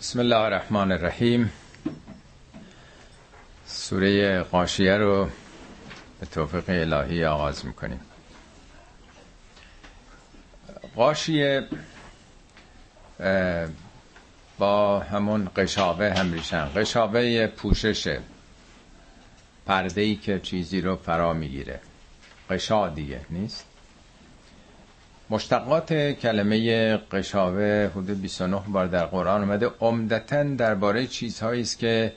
بسم الله الرحمن الرحیم سوره قاشیه رو به توفیق الهی آغاز می‌کنیم. قاشیه با همون قشاوه هم ریشن. قشاوه پوششه پرده ای که چیزی رو فرا می‌گیره. قشا دیگه نیست. مشتقات کلمه قشاوه حدود 29 بار در قرآن اومده. عمدتا درباره چیزهایی است که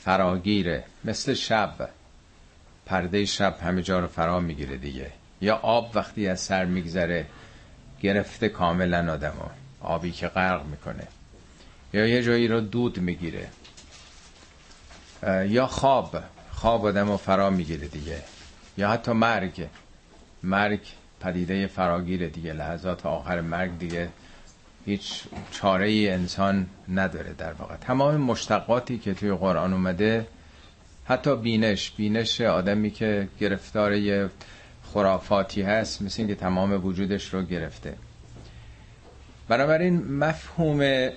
فراگیره. مثل شب. پرده شب همه جا رو فرا می‌گیره دیگه. یا آب وقتی از سر میگذره گرفته کاملا آدمو. آبی که غرق می‌کنه. یا یه جایی رو دود می‌گیره. یا خواب. خواب آدم رو فرا می‌گیره دیگه. یا حتی مرگ. مرگ پدیده فراگیر دیگه لحظات آخر مرگ دیگه هیچ چاره ای انسان نداره در واقع. تمام مشتقاتی که توی قرآن اومده حتی بینش بینش آدمی که گرفتار خرافاتی هست مثل اینکه تمام وجودش رو گرفته. بنابراین مفهوم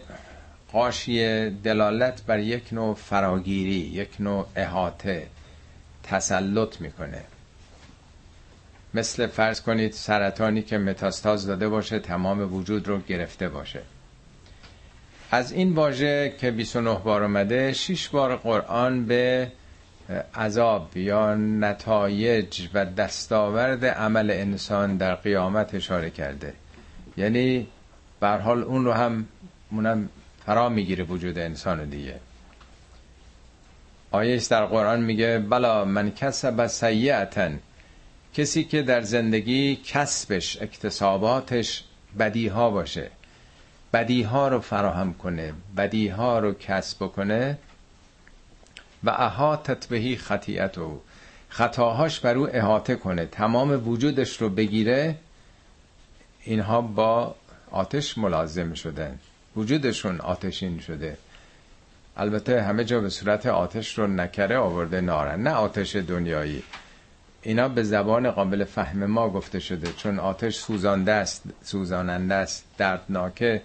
قاشی دلالت بر یک نوع فراگیری یک نوع احاطه تسلط می‌کنه. مثل فرض کنید سرطانی که متاستاز داده باشه تمام وجود رو گرفته باشه. از این واژه که 29 بار اومده 6 بار قرآن به عذاب یا نتایج و دستاورد عمل انسان در قیامت اشاره کرده. یعنی بر حال اون رو هم اونم فرا می‌گیره وجود انسان دیگه. آیه در قرآن میگه بلا من کسب سیعتن کسی که در زندگی کسبش اکتساباتش بدیها باشه. بدیها رو فراهم کنه بدیها رو کسب کنه. و احاطت بهی خطیعت او خطاهاش بر او احاطه کنه. تمام وجودش رو بگیره اینها با آتش ملازم شدن وجودشون آتشین شده. البته همه جا به صورت آتش رو نکره آورده نارن نه آتش دنیایی. اینا به زبان قابل فهم ما گفته شده. چون آتش سوزانده است سوزاننده است دردناکه.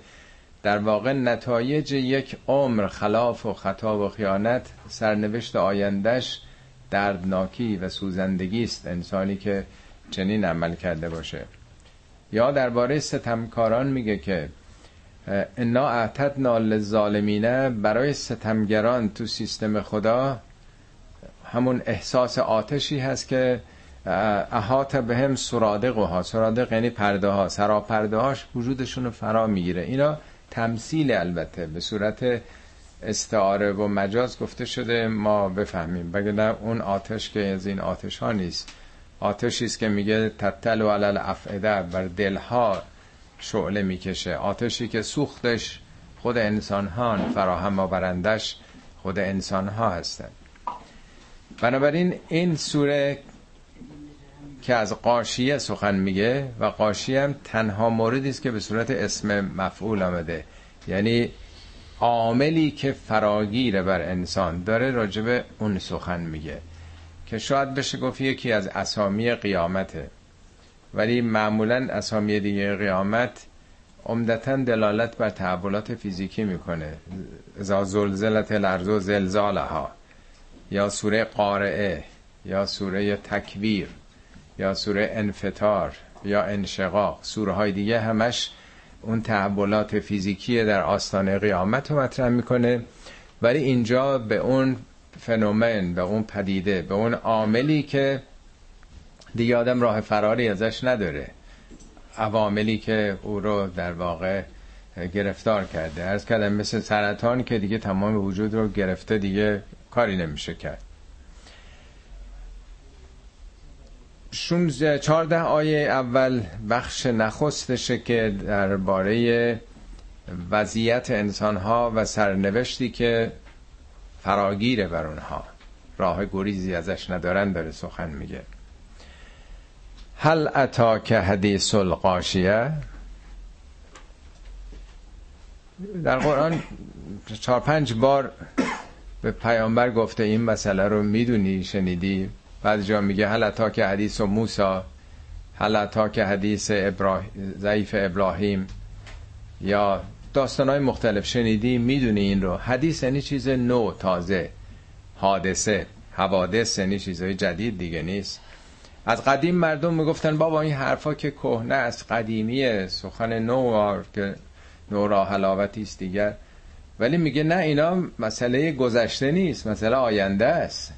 در واقع نتایج یک عمر خلاف و خطا و خیانت سرنوشت آیندهش دردناکی و سوزندگی است. انسانی که چنین عمل کرده باشه. یا درباره ستمکاران میگه که انا اعتدنا للظالمینه برای ستمگران تو سیستم خدا همون احساس آتشی هست که احاط به هم سرادق یعنی پرده ها. سرا پرده هاش وجودشون رو فرا می‌گیره. اینا تمثیل البته. به صورت استعاره و مجاز گفته شده ما بفهمیم. بگه اون آتش که از این آتش ها نیست. آتشی است که میگه تتل و علل افعده بر دلها شعله می‌کشه. آتشی که سوختش خود انسان ها فراهم آورندش خود انسان ها هستند. بنابراین این سوره که از قاشیه سخن میگه و قاشیه هم تنها موردی است که به صورت اسم مفعول آمده. یعنی عاملی که فراگیره بر انسان داره راجب اون سخن میگه. که شاید بشه گفت یکی از اسامی قیامته. ولی معمولا اسامی دیگه قیامت عمدتا دلالت بر تحولات فیزیکی می‌کنه. ازا زلزلت الارض و زلزالها یا سوره قارعه یا سوره تکویر یا سوره انفتار یا انشقاق. سوره های دیگه همش اون تحولات فیزیکی در آستانه قیامت رو مطرح می‌کنه. ولی اینجا به اون فنومن به اون پدیده به اون عاملی که دیگه آدم راه فراری ازش نداره. عواملی که او رو در واقع گرفتار کرده. ارز کردم مثل سرطان که دیگه تمام وجود رو گرفته دیگه کاری نمیشه کرد. 16 14 آیه اول بخش نخستشه که درباره وضعیت انسانها و سرنوشتی که فراگیره بر اونها. راه گریزی ازش ندارن داره سخن میگه. هل اتا که حدیث القاشیه در قرآن چهار پنج بار به پیامبر گفته این مسئله رو می‌دونی شنیدی؟ بعد جا میگه هل اتا که حدیث و موسا هل اتا که حدیث ضعیف ابراهیم. یا داستان های مختلف شنیدی می‌دونی این رو. حدیث یعنی چیز نو تازه حادثه حوادث یعنی چیزهای جدید دیگه نیست. از قدیم مردم می‌گفتن بابا این حرفا که کهنه از قدیمیه سخن نو که نو را حلاوتی است دیگر. ولی میگه نه اینا مسئله گذشته نیست مسئله آینده است.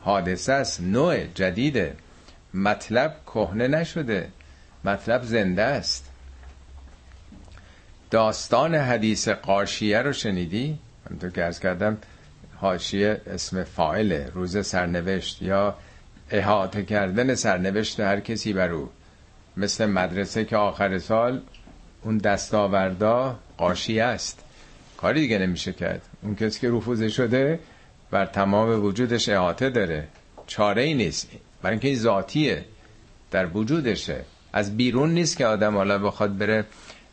حادثه است نوع جدیده مطلب کهنه نشده. مطلب زنده است. داستان حدیث قاشیه رو شنیدی؟ من تو گرز کردم حاشیه اسم فاعله. روز سرنوشت یا احاطه کردن سرنوشت هر کسی بر او. مثل مدرسه که آخر سال اون دستاوردا قاشیه است. کاری دیگه نمیشه کرد. اون کسی که رفوزه شده بر تمام وجودش احاطه داره. چاره ای نیست. برای اینکه این ذاتیه. در وجودشه. از بیرون نیست که آدم حالا بخواد بره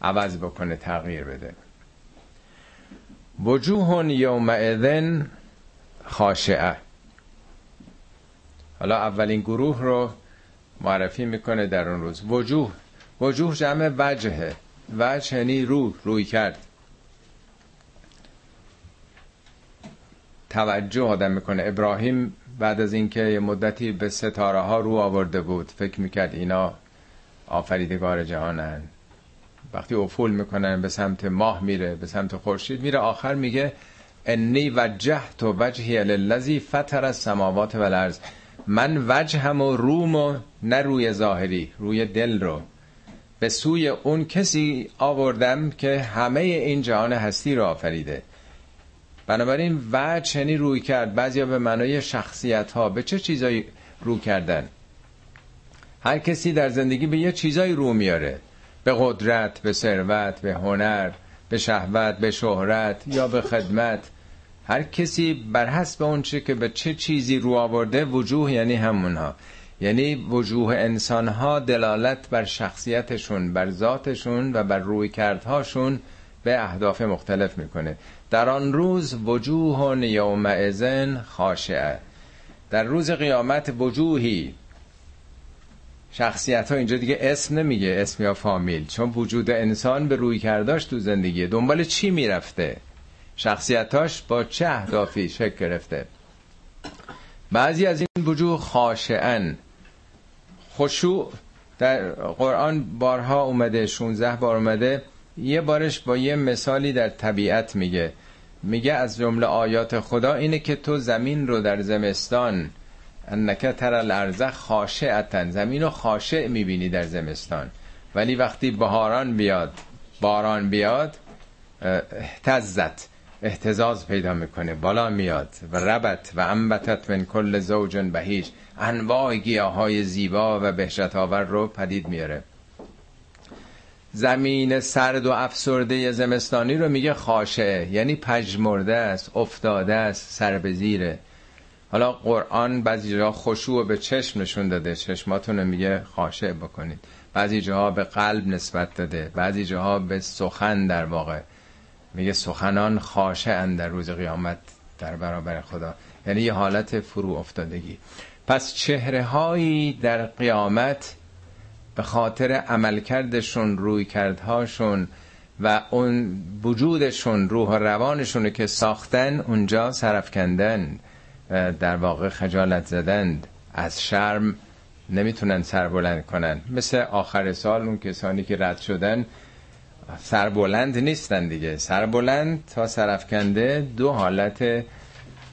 عوض بکنه تغییر بده. وجوه یومئذ خاشعه. حالا اولین گروه رو معرفی می‌کنه در اون روز. وجوه. وجوه جمع وجهه. وجه یعنی رو روی کرد. توجه آدم می‌کنه. ابراهیم بعد از اینکه یه مدتی به ستاره ها رو آورده بود فکر می‌کرد اینا آفریدگار جهانن. وقتی افول می‌کنن به سمت ماه میره به سمت خورشید میره. آخر میگه انی وجهت و وجهی للذی فطر السماوات و الارض من وجهم و روم و نه روی ظاهری روی دل رو. به سوی اون کسی آوردم که همه این جهان هستی رو آفریده. بنابراین وجه یعنی روی کرد. بعضیا به معنای شخصیت ها به چه چیزایی رو کردن؟ هر کسی در زندگی به یه چیزایی رو میاره. به قدرت به ثروت به هنر به شهوت به شهرت یا به خدمت. هر کسی بر حسب اون چه که به چه چیزی رو آورده وجوه یعنی همونها. یعنی وجوه انسان ها دلالت بر شخصیتشون بر ذاتشون و بر روی کردهاشون به اهداف مختلف می‌کنه. در آن روز وجوه یومئذ خاشعه. در روز قیامت وجوهی. شخصیت ها اینجا دیگه اسم نمیگه اسم یا فامیل. چون وجود انسان به روی کرداش تو زندگی. دنبال چی می‌رفته؟ شخصیتاش با چه اهدافی شکل گرفته؟ بعضی از این وجوه خاشعن. خشوع در قرآن بارها اومده 16 بار اومده. یه بارش با یه مثالی در طبیعت میگه. میگه از جمله آیات خدا اینه که تو زمین رو در زمستان انکه تر الارض خاشعتن زمین رو خاشع می‌بینی در زمستان. ولی وقتی بهاران بیاد باران بیاد احتزت احتزاز پیدا می‌کنه بالا میاد و ربت و انبتت من کل زوج بهیش انواع گیاه های زیبا و بهشت آور رو پدید میاره زمین سرد و افسرده زمستانی رو میگه خاشه یعنی پژمرده است افتاده است سر به زیره. حالا قرآن بعضی جاها خشوع به چشم نشون داده چشماتون رو میگه خاشع بکنید. بعضی جاها به قلب نسبت داده بعضی جاها به سخن در واقع. میگه سخنان خاشه در روز قیامت در برابر خدا. یعنی یه حالت فرو افتادگی. پس چهره هایی در قیامت به خاطر عملکردشون روی کردهاشون و اون وجودشون روح و روانشون که ساختن اونجا سرفکندن در واقع خجالت زدند. از شرم نمی‌تونن سر بلند کنن. مثل آخر سال اون کسانی که رد شدن سربلند نیستن دیگه. سربلند تا سرفکنده دو حالت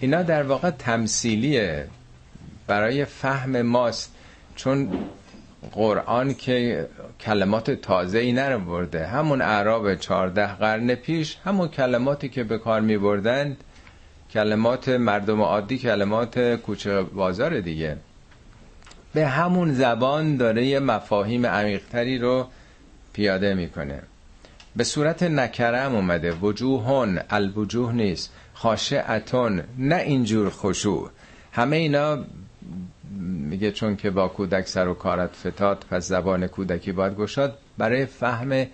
اینا در واقع تمثیلیه برای فهم ماست. چون قرآن که کلمات تازه ای برده همون اعراب چارده قرن پیش همون کلماتی که به کار می بردند کلمات مردم عادی کلمات کوچه بازار دیگه. به همون زبان داره یه مفاهیم عمیقتری رو پیاده می‌کنه. به صورت نکره هم اومده. وجوهون الوجوه نیست. خاشعتون نه اینجور خشوع. همه اینا میگه چون که با کودک سر و کارت فتاد پس زبان کودکی باید گشاد. برای فهم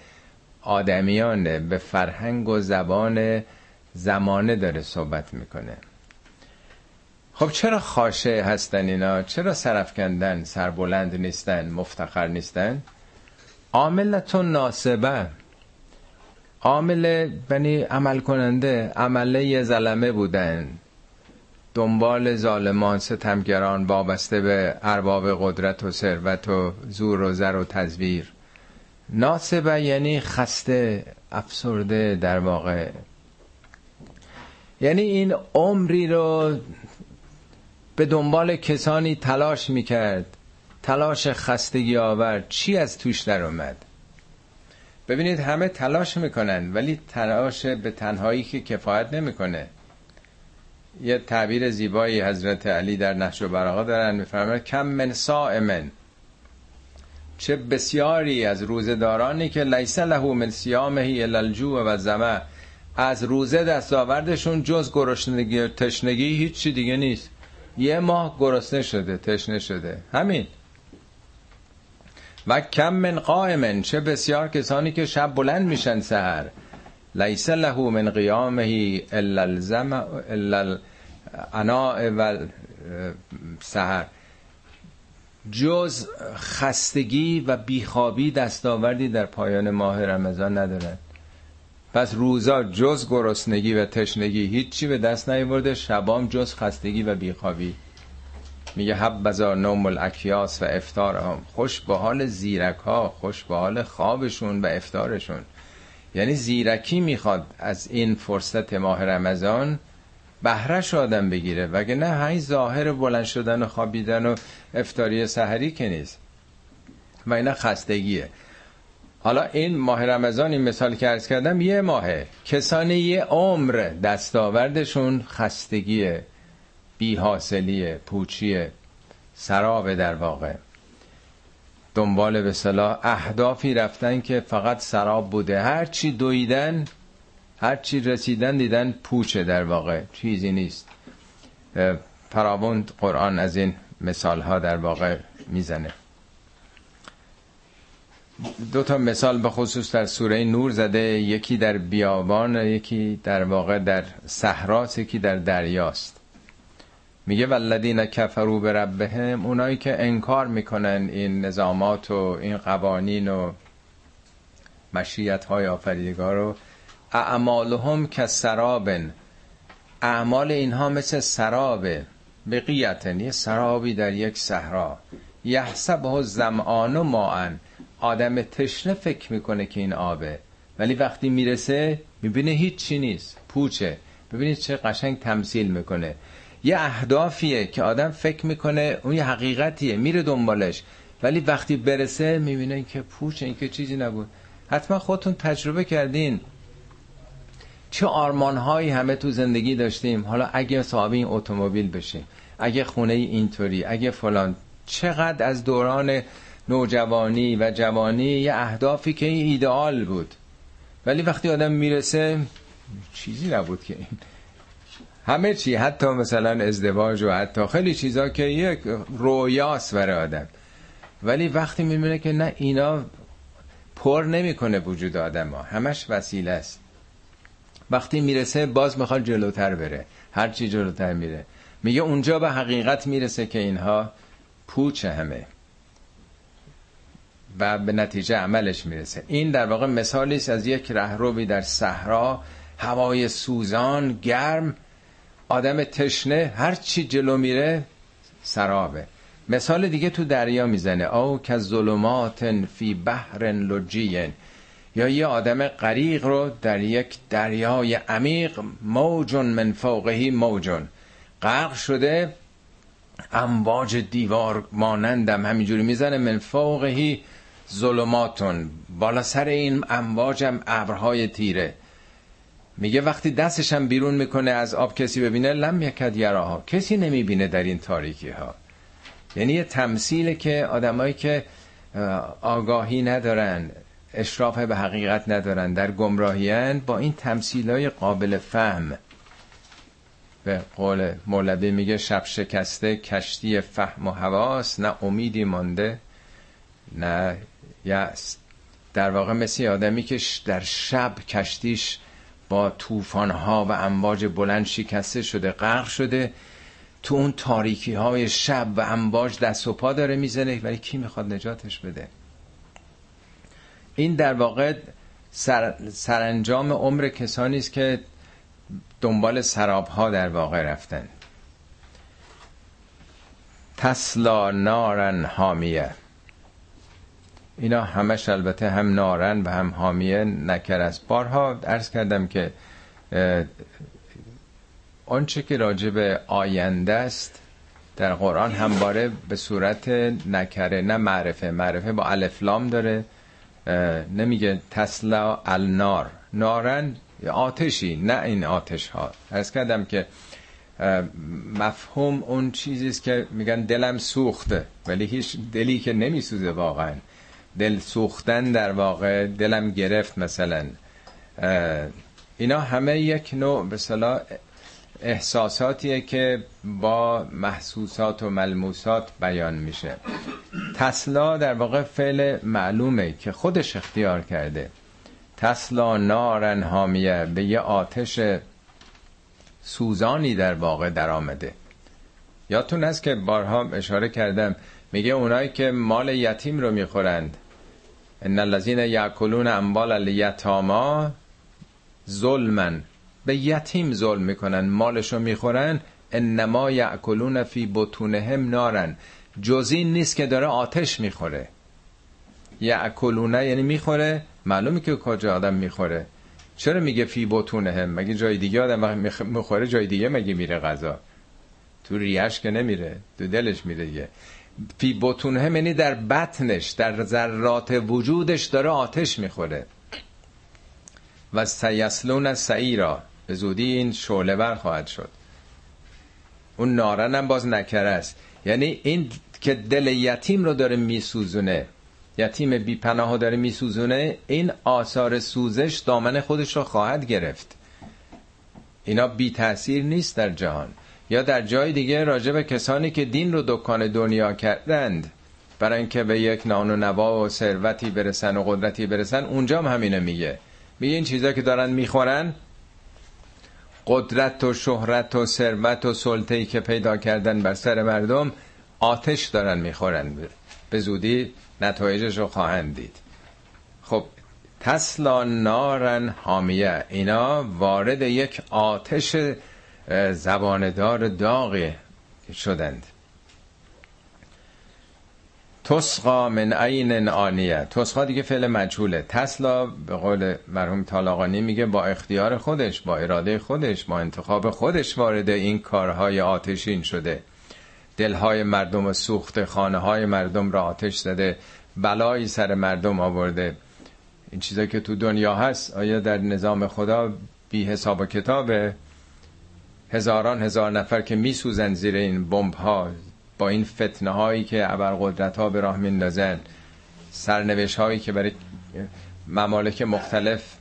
آدمیانه به فرهنگ و زبان زمانه داره صحبت می‌کنه. خب چرا خاشه هستن اینا؟ چرا سرفکندن سربلند نیستن مفتخر نیستن؟ عاملتون ناسبه. عامل بنی عمل کننده عمله یه ظلمه بودن. دنبال ظالمان ستمگران وابسته به ارباب قدرت و ثروت و زور و زر و تزویر. ناسبه یعنی خسته افسرده در واقع. یعنی این عمری رو به دنبال کسانی تلاش می‌کرد. تلاش خستگی آور چی از توش در اومد؟ ببینید همه تلاش می‌کنن ولی تلاش به تنهایی که کفایت نمی‌کنه. یه تعبیر زیبایی حضرت علی در نحش و براغا دارن میفرماید کم من سائمن چه بسیاری از روزدارانی که لیس له من صیامه الا الجوع و زمه از روزه دستاوردشون جز گرسنگی و تشنگی هیچی دیگه نیست. یه ماه گرسنه شده تشنه شده. همین. و کم من قائمن. چه بسیار کسانی که شب بلند میشن سهر لیس له من قیامه الا الزم الا الاناء و سهر جز خستگی و بیخوابی دستاوردی در پایان ماه رمضان ندارد. پس روزا جز گرسنگی و تشنگی هیچی به دست نیورده شبام جز خستگی و بیخوابی. میگه حب بزار نوم الاکیاس و افتارهم. خوش به حال زیرک ها خوش به حال خوابشون و افتارشون. یعنی زیرکی می‌خواد از این فرصت ماه رمضان بهرش آدم بگیره وگه نه های ظاهر بلند شدن و خوابیدن و افتاری سحری که نیست. و اینا خستگیه. حالا این ماه رمضان این مثال که ارز کردم یه ماهه. کسانی یه عمر دستاوردشون خستگیه بیحاصلیه پوچیه سرابه در واقع. دنبال به صلاح اهدافی رفتن که فقط سراب بوده. هرچی دویدن هرچی رسیدن دیدن پوچه در واقع. چیزی نیست. فراوند قرآن از این مثال ها در واقع می‌زنه. دو تا مثال به خصوص در سوره نور زده. یکی در بیابان یکی در واقع در صحراست یکی در دریاست. میگه والذین کفروا به ربهم اونایی که انکار می‌کنن این نظامات و این قوانین و مشیت های آفریدگار رو اعمالهم که سرابن اعمال اینها مثل سرابه بقیتن یه سرابی در یک صحرا. یحسبه زمان و ماعن آدم تشنه فکر می‌کنه که این آبه. ولی وقتی می‌رسه می‌بینه هیچ چی نیست. پوچه. ببینید چه قشنگ تمثیل می‌کنه. یه اهدافیه که آدم فکر می‌کنه اون یه حقیقتیه میره دنبالش. ولی وقتی برسه می‌بینه که پوچه این که چیزی نبود. حتما خودتون تجربه کردین. چه آرمان هایی همه تو زندگی داشتیم. حالا اگه صاحب این اتومبیل بشیم اگه خونه اینطوری اگه فلان. چقدر از دوران نوجوانی و جوانی یه اهدافی که این ایدئال بود. ولی وقتی آدم می‌رسه چیزی نبود که این. همه چی حتی مثلا ازدواج و حتی خیلی چیزا که یک رویاست برای آدم. ولی وقتی می‌بینه که نه اینا پر نمی‌کنه وجود آدم ها همش وسیله است. وقتی می‌رسه باز می‌خواد جلوتر بره هرچی جلوتر میره. میگه اونجا به حقیقت می‌رسه که اینها پوچ همه. و به نتیجه عملش می‌رسه. این در واقع مثالی است از یک رهروی در صحرا هوای سوزان گرم آدم تشنه هر چی جلو میره سرابه. مثال دیگه تو دریا می‌زنه. او که ظلمات فی بحر لجین یا یه آدم غریق رو در یک دریای عمیق موجون من فوقهی موجون غرق شده امواج دیوار مانندم. همینجوری می‌زنه من فوقهی ظلماتون بالا سر این امواجم ابرهای تیره. میگه وقتی دستشم بیرون می‌کنه از آب کسی ببینه لم یکد یراها. کسی نمی‌بینه در این تاریکی ها یعنی یه تمثیل که آدمایی که آگاهی ندارن اشراف به حقیقت ندارن در گمراهیان با این تمثیل های قابل فهم. به قول مولوی میگه شب شکسته کشتی فهم و حواس نه امیدی مانده نه یست در واقع مثل آدمی که در شب کشتیش با ها و امواج بلند شکسته شده غرق شده. تو اون تاریکی های شب و امواج دست و پا داره می‌زنه ولی کی می‌خواد نجاتش بده؟ این در واقع سر، سرانجام عمر کسانی است که دنبال سراب ها در واقع رفتن. تسلا نارن حامیه. اینا همش البته هم نارن و هم حامیه نکر است. بارها ارز کردم که آنچه که راجع به آینده است در قرآن همواره به صورت نکره نه معرفه. معرفه با الفلام داره نمیگه تسلا النار. نارن آتشی نه این آتش ها ارز کردم که مفهوم اون چیزی است که میگن دلم سوخته ولی هیچ دلی که نمیسوزه واقعا. دل سوختن در واقع دلم گرفت مثلا. اینا همه یک نوع به صلاح احساساتیه که با محسوسات و ملموسات بیان میشه. تسلا در واقع فعل معلومه که خودش اختیار کرده. تسلا نارن حامیه به یه آتش سوزانی در واقع در آمده یادتون هست که بارها اشاره کردم میگه اونایی که مال یتیم رو می‌خورند. ان الذين یاکلون اموال الیتاما ظلمن. به یتیم ظلم می‌کنن مالشو می‌خورن. انما یاکلون فی بطونهم نارن. جز نیست که داره آتش می‌خوره. یاکلونه یعنی می‌خوره. معلومه که کجا آدم می‌خوره. چرا میگه فی بطونهم؟ مگه جای دیگه آدم می‌خوره جای دیگه مگه میره غذا؟ تو ریش که نمیره تو دلش میره دیگه. فی بطونهم یعنی در بطنش در ذرات وجودش داره آتش می‌خوره. و سیسلون سعیرا به زودی این شعله بر خواهد شد. اون نارن هم باز نکره است. یعنی این که دل یتیم رو داره میسوزونه یتیم بی پناه داره میسوزونه این آثار سوزش دامن خودش رو خواهد گرفت. اینا بی تاثیر نیست در جهان. یا در جای دیگه راجع به کسانی که دین رو دکان دنیا کردند برای اینکه به یک نان و نوا و ثروتی برسن و قدرتی برسن اونجا هم همینه میگه. میگه این چیزا که دارن می‌خورن قدرت و شهرت و ثروت و سلطه‌ای که پیدا کردن بر سر مردم آتش دارن می‌خورن. به زودی نتایجش رو خواهند دید. خب تسلا نارن حامیه. اینا وارد یک آتش زباندار داغی شدند. تسقا من عین آنیه. تسقا دیگه فعل مجهوله. تسلا به قول مرحوم طالاقانی میگه با اختیار خودش با اراده خودش با انتخاب خودش وارد این کارهای آتشین شده. دلهای مردم سوخته خانه های مردم را آتش زده بلایی سر مردم آورده. این چیزا که تو دنیا هست آیا در نظام خدا بی حساب و کتاب هزاران هزار نفر که میسوزن زیر این بمب ها با این فتنه هایی که قدرت ها به راه میندازن سرنوشت هایی که برای ممالک مختلف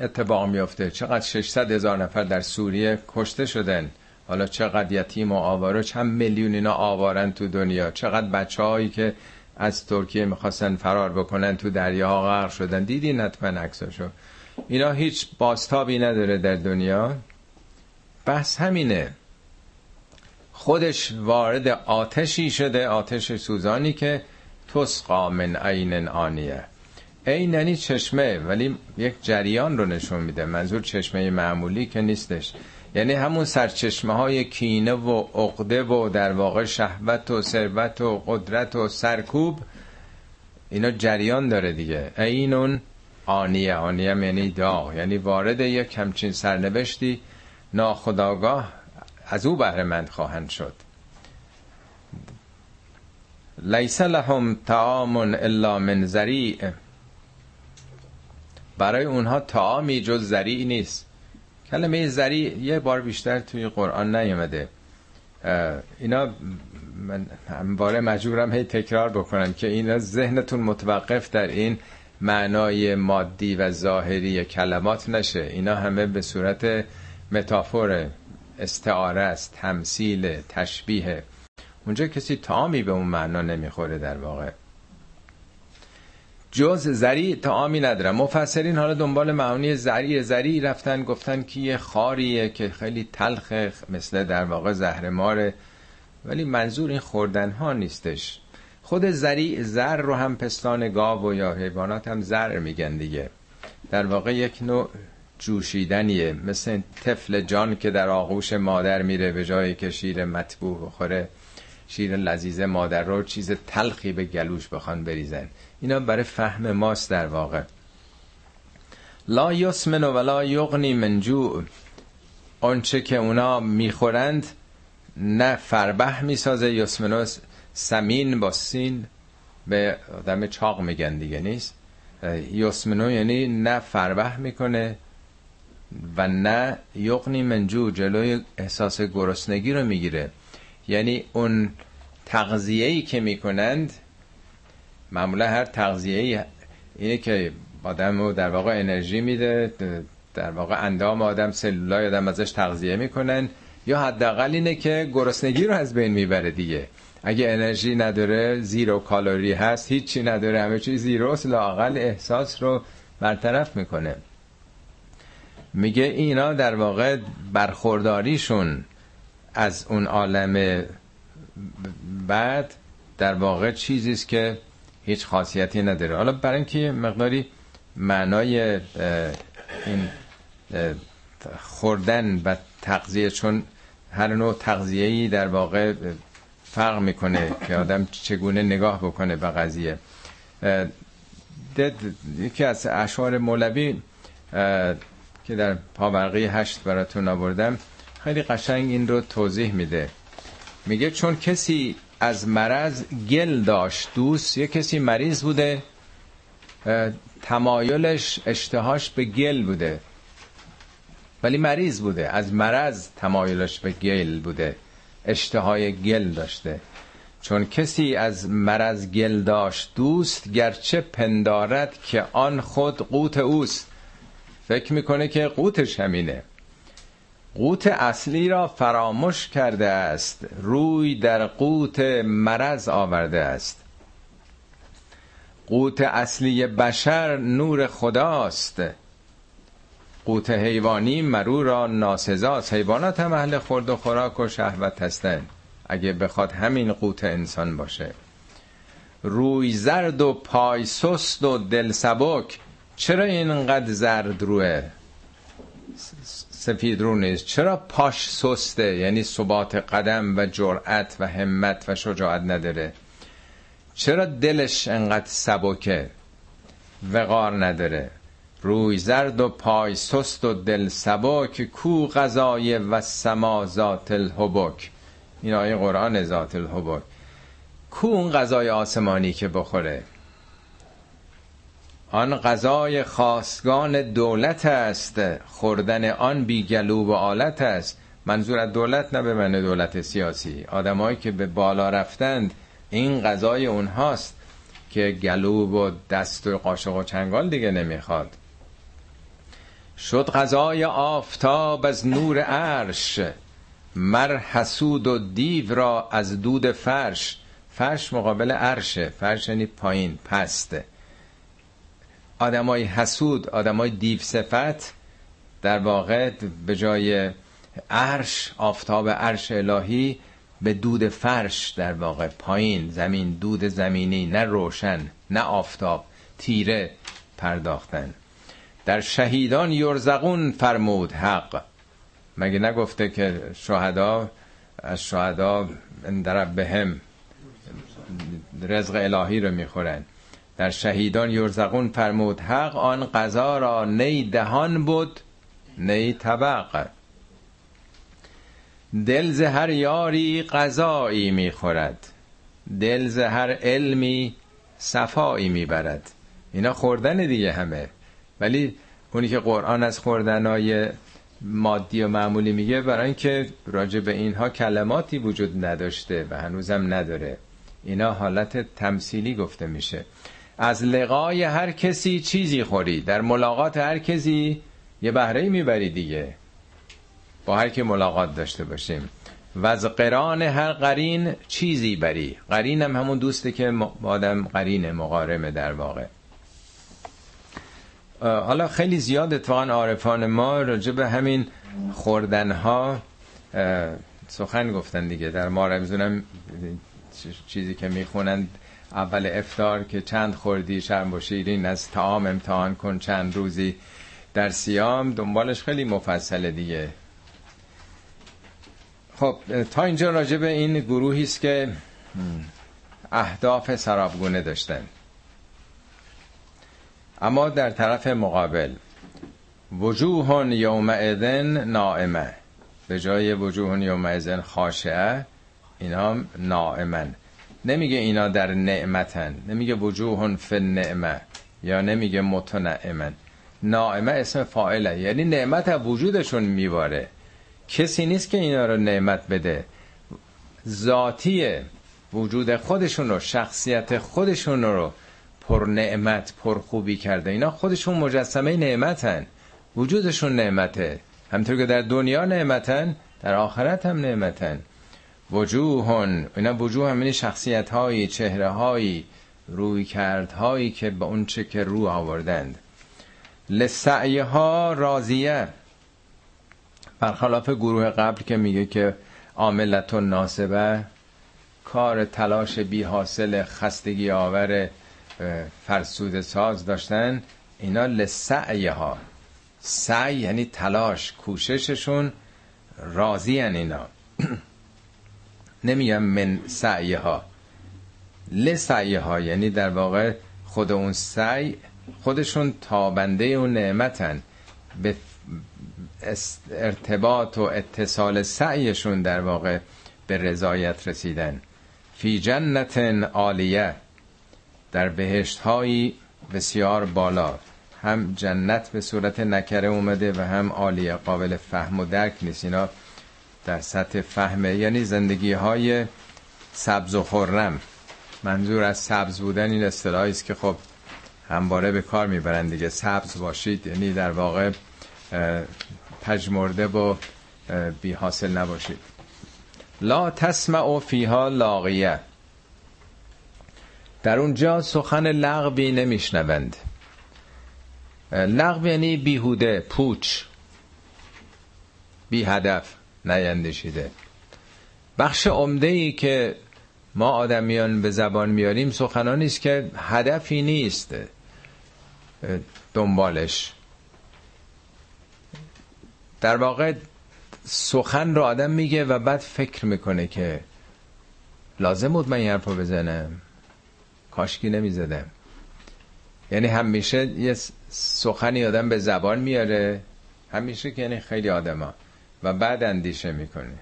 اتباع میفته چقدر 600 هزار نفر در سوریه کشته شدن حالا چقدر یتیم و آواره چند میلیون اینا آوارن تو دنیا. چقدر بچه هایی که از ترکیه می‌خواستن فرار بکنن تو دریاها غرق شدن. دیدین حتما عکساشو. اینا هیچ باستابی نداره در دنیا. بحث همینه. خودش وارد آتشی شده آتش سوزانی که تسقا من عین آنیه. این یعنی چشمه ولی یک جریان رو نشون میده. منظور چشمه معمولی که نیستش. یعنی همون سرچشمه های کینه و عقده و در واقع شهوت و ثروت و قدرت و سرکوب اینا جریان داره دیگه. اینون آنیه. آنیه یعنی داغ. یعنی وارد یک همچین سرنوشتی ناخداگاه از او بهره مند خواهند شد. لیس لهم طعام الا من زریع برای اونها طعامی جز زریع نیست. کلمه زریع یه بار بیشتر توی قرآن نیومده. اینا من همواره مجبورم هی تکرار بکنم که اینا ذهنتون متوقف در این معنای مادی و ظاهری کلمات نشه. اینا همه به صورت متافور استعاره است تمثیل تشبیه. اونجا کسی تامی به اون معنا نمی‌خوره در واقع. جز زری تعامی ندارم. مفسرین حالا دنبال معانی زری زری رفتن گفتن که یه خاریه که خیلی تلخ مثل در واقع زهرماره ولی منظور این خوردن ها نیستش. خود زری زر رو هم پستان گاو و یا حیوانات هم زر میگن دیگه. در واقع یک نوع جوشیدنیه مثل طفل جان که در آغوش مادر میره به جایی که شیر مطبوع بخوره شیر لذیذ مادر رو چیز تلخی به گلوش بخوان بریزن. اینا برای فهم ماست در واقع. لا یسمن ولا یغنی من جوع. آنچه که اونا می‌خورند نه فربه می‌سازه. یسمنو سمین با سین به آدم چاق میگن دیگه نیست؟ یسمنو یعنی نه فربه می‌کنه و نه یغنی منجو جلوی احساس گرسنگی رو می‌گیره. یعنی اون تغذیه‌ای که می‌کنند معمولا هر تغذیه‌ای اینه که آدم رو در واقع انرژی میده در واقع اندام آدم سلولای آدم ازش تغذیه می‌کنن. یا حداقل اینه که گرسنگی رو از بین می‌بره دیگه. اگه انرژی نداره زیرو کالری هست هیچی نداره همه چیز زیروست لاقل احساس رو برطرف می‌کنه. میگه اینا در واقع برخورداریشون از اون عالم بعد در واقع چیزیست که هیچ خاصیتی نداره. حالا برای اینکه مقداری معنای این خوردن و تغذیه چون هر نوع تغذیه‌ای در واقع فرق می‌کنه که آدم چگونه نگاه بکنه به قضیه. یکی از اشعار مولوی که در پاورقی هشت براتون آوردم خیلی قشنگ این رو توضیح میده. میگه چون کسی از مرض گل داشت دوست یه کسی مریض بوده تمایلش اشتهاش به گل بوده. ولی مریض بوده از مرض تمایلش به گل بوده اشتهای گل داشته. چون کسی از مرض گل داشت دوست گرچه پندارد که آن خود قوت اوست. فکر می‌کنه که قوتش همینه. قوت اصلی را فراموش کرده است. روی در قوت مرض آورده است. قوت اصلی بشر نور خداست. قوت حیوانی مرو را ناسزاست. حیوانات هم اهل خورد و خوراک و شهوت هستند اگه بخواد همین قوت انسان باشه. روی زرد و پای سست و دل سبک. چرا اینقدر زرد روه؟ سفید رو نیست. چرا پاش سسته؟ یعنی ثبات قدم و جرأت و همت و شجاعت نداره. چرا دلش انقدر سبکه؟ وقار نداره. روی زرد و پای سست و دل سبک. کو غذای و سما ذات الحبک؟ این آیه قرآن ذات الحبک. کو اون غذای آسمانی که بخوره؟ آن غذای خاصگان دولت است. خوردن آن بی گلو و آلت است. منظور از دولت نه به من دولت سیاسی. آدمایی که به بالا رفتند این غذای اونهاست که گلو و دست و قاشق و چنگال دیگه نمی‌خواد. شد غذای آفتاب از نور عرش. مر حسود و دیو را از دود فرش. فرش مقابل عرشه. فرش یعنی پایین پسته آدمای حسود آدمای دیو صفت در واقع به جای عرش آفتاب عرش الهی به دود فرش در واقع پایین زمین دود زمینی نه روشن نه آفتاب تیره پرداختن. در شهیدان یرزقون فرمود حق. مگه نگفته که شهدا از شهدا در بهم رزق الهی رو می‌خورن؟ در شهیدان یرزقون فرمود حق آن قضا را نی دهان بود نی طبق. دل هر یاری قضایی می‌خورد دل هر علمی صفایی می‌برد. اینا خوردن دیگه همه. ولی اونی که قرآن از خوردنای مادی و معمولی میگه برای اینکه راجع به اینها کلماتی وجود نداشته و هنوزم نداره. اینا حالت تمثیلی گفته میشه. از لقای هر کسی چیزی خوری. در ملاقات هر کسی یه بهره می‌بری دیگه. با هر که ملاقات داشته باشیم. و از قران هر قرین چیزی بری. قرین هم همون دوسته که آدم قرین مقارمه در واقع. حالا خیلی زیاد اتفاقا عارفان ما راجع به همین خوردنها سخن گفتن دیگه. در ما چیزی که می‌خونند اول افتار که چند خوردی شرم و شیرین از تعام امتحان کن چند روزی در سیام دنبالش خیلی مفصله دیگه. خب تا اینجا راجع به این گروهی است که اهداف سرابگونه داشتن. اما در طرف مقابل وجوه یومئذ نائمه. به جای وجوه یومئذ خاشعه اینا نائمن. نمیگه اینا در نعمتن نمیگه وجوه فی نعمه یا نمیگه متنعمن. نائمه اسم فاعله یعنی نعمت از وجودشون میباره. کسی نیست که اینا رو نعمت بده. ذاتی وجود خودشون رو شخصیت خودشون رو پر نعمت پر خوبی کرده. اینا خودشون مجسمه نعمتن. وجودشون نعمته. همطور که در دنیا نعمتن در آخرت هم نعمتن. وجوهن. اینا وجوه همینی شخصیت هایی چهره هایی روی کرد هایی که به اون چه که رو آوردند. لسعی ها راضیه. برخلاف گروه قبل که میگه که عاملت و ناسبه کار تلاش بی حاصل خستگی آور فرسود ساز داشتن اینا لسعی ها سعی یعنی تلاش کوشششون راضی اینا. نمیگم من سعی ها لسعی ها یعنی در واقع خود اون سعی خودشون تابنده اون نعمتن. به ارتباط و اتصال سعیشون در واقع به رضایت رسیدن. فی جنت عالیه. در بهشت هایی بسیار بالا. هم جنت به صورت نکره اومده و هم عالیه. قابل فهم و درک نیست. اینا در سطح فهمه یعنی زندگی های سبز و خورم منظور از سبز بودن این اصطلاحی است که خب همواره به کار می‌برن دیگه. سبز باشید یعنی در واقع پژمرده و بی حاصل نباشید. لا تسمع فیها لاغیه. در اونجا سخن لغوی نمیشنوند. لغو یعنی بیهوده پوچ بی هدف نیندشیده بخش عمده ای که ما آدمیان به زبان میاریم سخنانی است که هدفی نیست دنبالش. در واقع سخن رو آدم میگه و بعد فکر می‌کنه که لازم بود من این حرف رو بزنم کاشکی نمی‌زدم. یعنی همیشه یه سخنی آدم به زبان میاره. همیشه که یعنی خیلی آدم و بعد اندیشه می‌کنه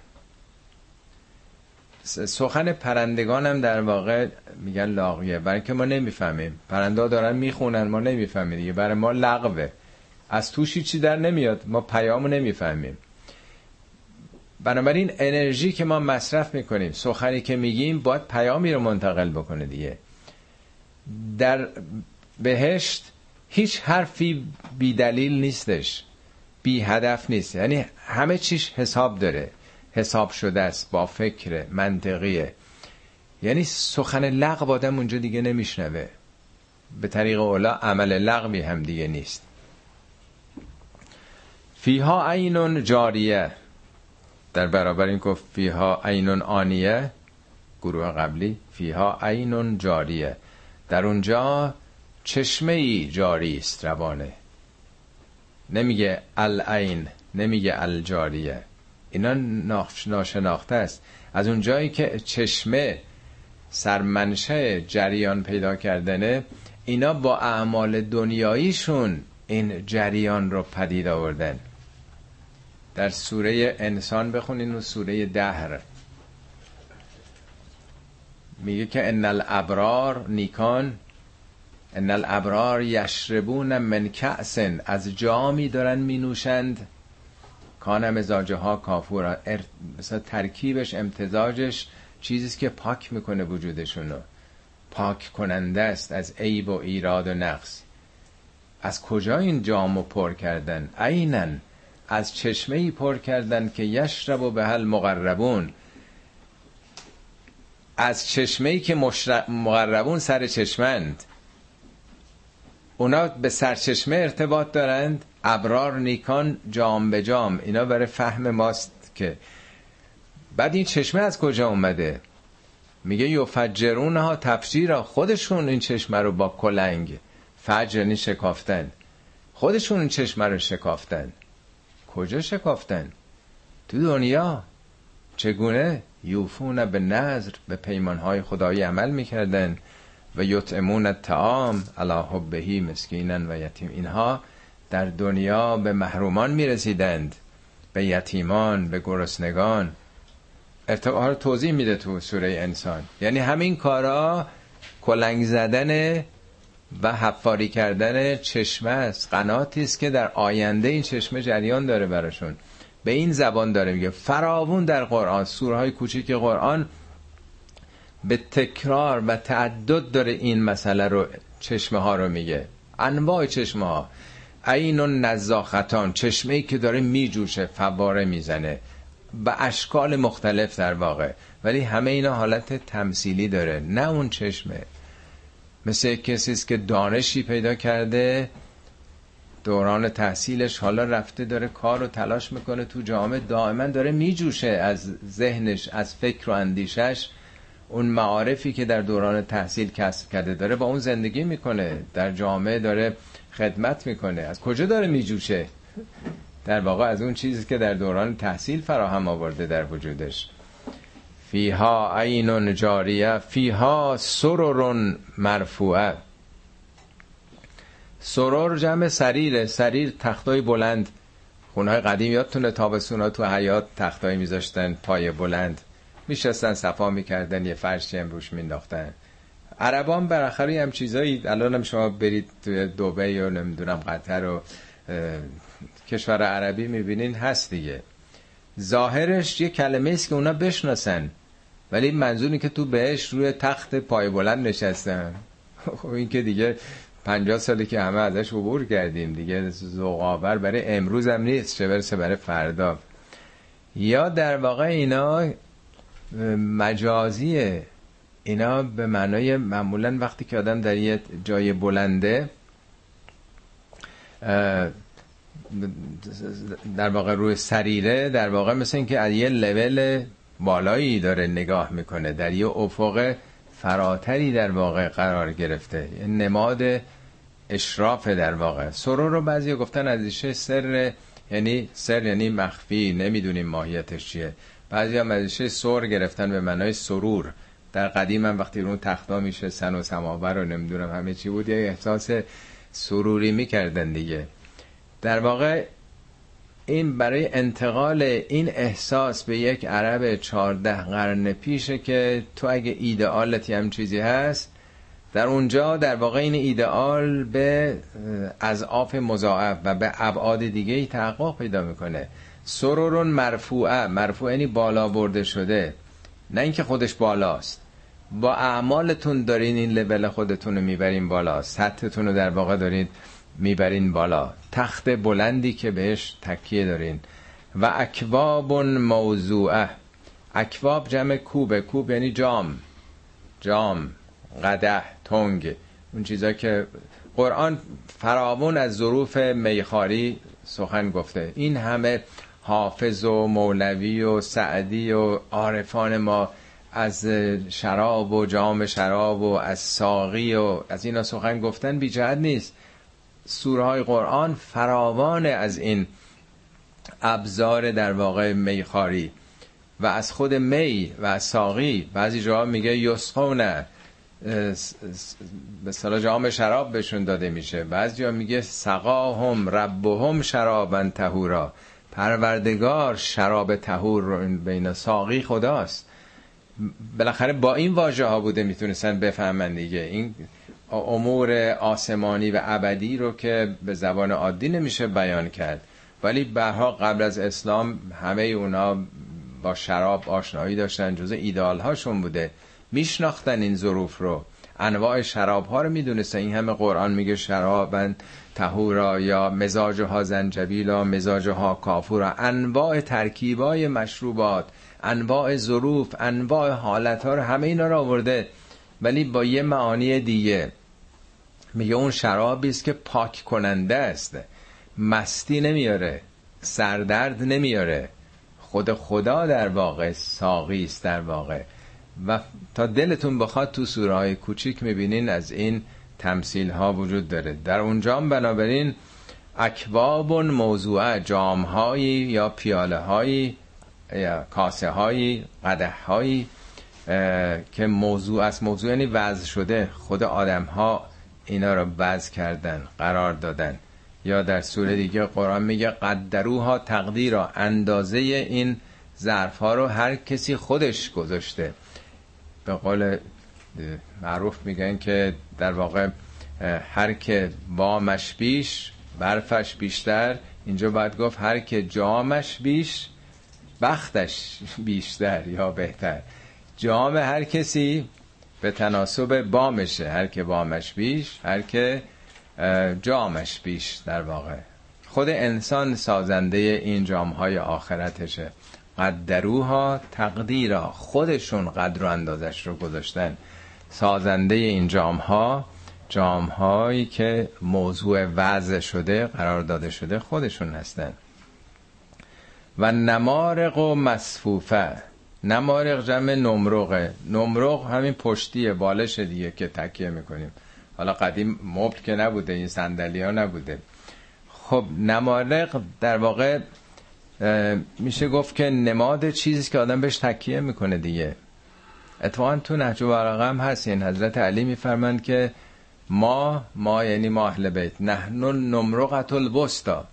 سخن پرندگان هم در واقع میگن لاغیه. برای که ما نمی‌فهمیم. پرنده دارن می‌خونن ما نمی‌فهمیم دیگه. برای ما لغوه. از توشی چی در نمیاد. ما پیامو نمی‌فهمیم. بنابراین انرژی که ما مصرف می‌کنیم سخنی که میگیم باید پیامی رو منتقل بکنه دیگه. در بهشت هیچ حرفی بی دلیل نیستش. بی هدف نیست. یعنی همه چیش حساب داره. حساب شده است با فکر منطقیه یعنی سخن لغو آدم اونجا دیگه نمیشنوه. به طریق اولا عمل لغوی هم دیگه نیست. فیها عینون جاریه. در برابر این گفت فیها عینون آنیه. گروه قبلی فیها عینون جاریه. در اونجا چشمه ای جاری است روانه. نمیگه العین نمیگه الجاریه. اینا ناشناخته است. از اون جایی که چشمه سرمنشه جریان پیدا کردنه اینا با اعمال دنیاییشون این جریان رو پدید آوردن. در سوره انسان بخونین و سوره دهر. میگه که ان الابرار نیکان ان الابرار یشربون من کأس از جامی دارن می نوشند کان مزاجه ها کافور مثلا ترکیبش امتزاجش چیزیست که پاک می‌کنه وجودشونو. پاک کننده است از عیب و ایراد و نقص. از کجا این جامو پر کردن؟ اینن از چشمه ای پر کردن که یشرب و به هل مقربون. از چشمه ای که مقربون سر چشمند. اونا به سرچشمه ارتباط دارند. ابرار نیکان جام به جام. اینا برای فهم ماست که بعد این چشمه از کجا اومده؟ میگه یفجرون ها تفجیرا. خودشون این چشمه رو با کلنگ فجر یعنی شکافتن. خودشون این چشمه رو شکافتن. کجا شکافتن؟ تو دنیا. چگونه؟ یوفون به نظر به پیمانهای خدایی عمل می‌کردن. و یطعمون الطعام علی حبهی مسکینا و یتیم. اینها در دنیا به محرومان می‌رسیدند به یتیمان به گرسنگان. ارتقا رو توضیح میده تو سوره انسان. یعنی همین کارا کلنگ زدن و حفاری کردن چشمه است. قناتی است که در آینده این چشمه جریان داره براشون. به این زبان داره میگه فراوون در قرآن. سوره های کوچیک قرآن به تکرار و تعدد داره این مسئله رو چشمه ها رو میگه. انواع چشمه ها. عین و نزاختان چشمه ای که داره میجوشه فواره می‌زنه. به اشکال مختلف در واقع. ولی همه اینا حالت تمثیلی داره. نه اون چشمه. مثل کسی است که دانشی پیدا کرده دوران تحصیلش حالا رفته داره کار و تلاش می‌کنه تو جامعه دائما داره میجوشه از ذهنش از فکر و اندیشش. اون معارفی که در دوران تحصیل کسب کرده داره با اون زندگی می‌کنه در جامعه داره خدمت می‌کنه. از کجا داره میجوشه؟ در واقع از اون چیزی که در دوران تحصیل فراهم آورده در وجودش. فیها عین جاریه فیها سرر مرفوعه. سرور جمع سریره سریر تختای بلند. خونه قدیم یادتونه تابستونا تو حیات تختای میذاشتن پای بلند. میشستن صفا می‌کردن یه فرشی هم روش مینداختن. عربان بالاخره هم چیزایی الان شما برید توی دوبه و نمی‌دونم قطر و کشور عربی می‌بینین هست دیگه. ظاهرش یه کلمه است که اونا بشناسن ولی منظوری که تو بهش روی تخت پای بلند نشستن. خب این که دیگه پنجاه سالی که همه ازش عبور کردیم دیگه زوقاور برای امروز هم نیست چه برسه برای فردا. یا در واقع اینا مجازیه. اینا به معنای معمولا وقتی که آدم در یه جای بلنده در واقع روی سریره در واقع مثل اینکه از یه لول بالایی داره نگاه می‌کنه در یه افق فراتری در واقع قرار گرفته. نماد اشراف در واقع. سرور رو بعضی گفتن از سر یعنی سر یعنی مخفی نمی‌دونیم ماهیتش چیه. بعضی هم ازشه سر گرفتن به معنای سرور. در قدیم هم وقتی رو تختا میشه سن و سماور رو نمی‌دونم همه چی بود یه احساس سروری می‌کردن دیگه. در واقع این برای انتقال این احساس به یک عرب چهارده قرن پیشه که تو اگه ایدئالتی هم چیزی هست در اونجا در واقع این ایدئال به از آف مضاعف و به ابعاد دیگه ای تحقق پیدا می‌کنه. سرورون مرفوعه. مرفوع یعنی بالا برده شده. نه اینکه خودش بالاست. با اعمالتون دارین این لول خودتون رو می‌برین بالا. سطحتون رو در واقع دارین می‌برین بالا. تخت بلندی که بهش تکیه دارین. و اکواب موضوعه. اکواب جمع کوبه. کوب یعنی جام. جام قده تنگ. اون چیزا که قرآن فراوون از ظروف میخاری سخن گفته. این همه حافظ و مولوی و سعدی و عارفان ما از شراب و جام شراب و از ساقی و از اینا سخن گفتن بی جهت نیست. سوره های قرآن فراوان از این ابزار در واقع میخاری و از خود می و از ساقی. بعضی جاها میگه یسخونه به صلاح جام شراب بهشون داده میشه. بعضی جا میگه سقاهم ربهم شرابن تهورا پروردگار شراب تهور رو بین ساقی خداست. بالاخره با این واژه ها بوده می‌تونستن بفهمن دیگه. این امور آسمانی و ابدی رو که به زبان عادی نمیشه بیان کرد. ولی برها قبل از اسلام همه اونا با شراب آشنایی داشتن جز ایدال هاشون بوده. میشناختن این ظروف رو. انواع شراب ها رو می‌دونستن. این همه قرآن میگه شرابن تهورا یا مزاج ها زنجبیلا مزاج ها کافورا انواع ترکیبای مشروبات انواع ظروف انواع حالت ها رو همه اینا رو آورده. ولی با یه معانی دیگه. میگه اون شرابی است که پاک کننده است. مستی نمیاره. سردرد نمیاره. خود خدا در واقع ساقی است در واقع. و تا دلتون بخواد تو سوره های کوچیک می‌بینین از این تمثیل ها وجود داره. در اونجا بنابراین اکواب موضوع جام یا پیاله هایی یا کاسه هایی قده هایی که موضوع از موضوع یعنی وضع شده. خود آدم ها اینا رو وضع کردن قرار دادن. یا در سوره دیگه قرآن میگه قدروها تقدیر اندازه این ظرف ها رو هر کسی خودش گذاشته. به قول معروف میگن که در واقع هر که بامش بیش برفش بیشتر اینجا باید گفت هر که جامش بیش بختش بیشتر یا بهتر. جام هر کسی به تناسب بامشه هر که بامش بیش هر که جامش بیش در واقع. خود انسان سازنده این جامهای آخرتشه. قدروها تقدیرا خودشون قدر و اندازش رو گذاشتن. سازنده این جامها جامهایی که موضوع وضع شده قرار داده شده خودشون هستن. و نمارق و مصفوفه. نمارق جمع نمرقه. نمرق همین پشتی بالش دیگه که تکیه می‌کنیم. حالا قدیم مبل که نبوده این صندلی ها نبوده. خب نمارق در واقع میشه گفت که نماد چیزی که آدم بهش تکیه می‌کنه دیگه. اتفاقا تو نهج البلاغه هم هست. این حضرت علی میفرمند که ما ما یعنی ما اهل بیت. نحن نمرقت الوسطا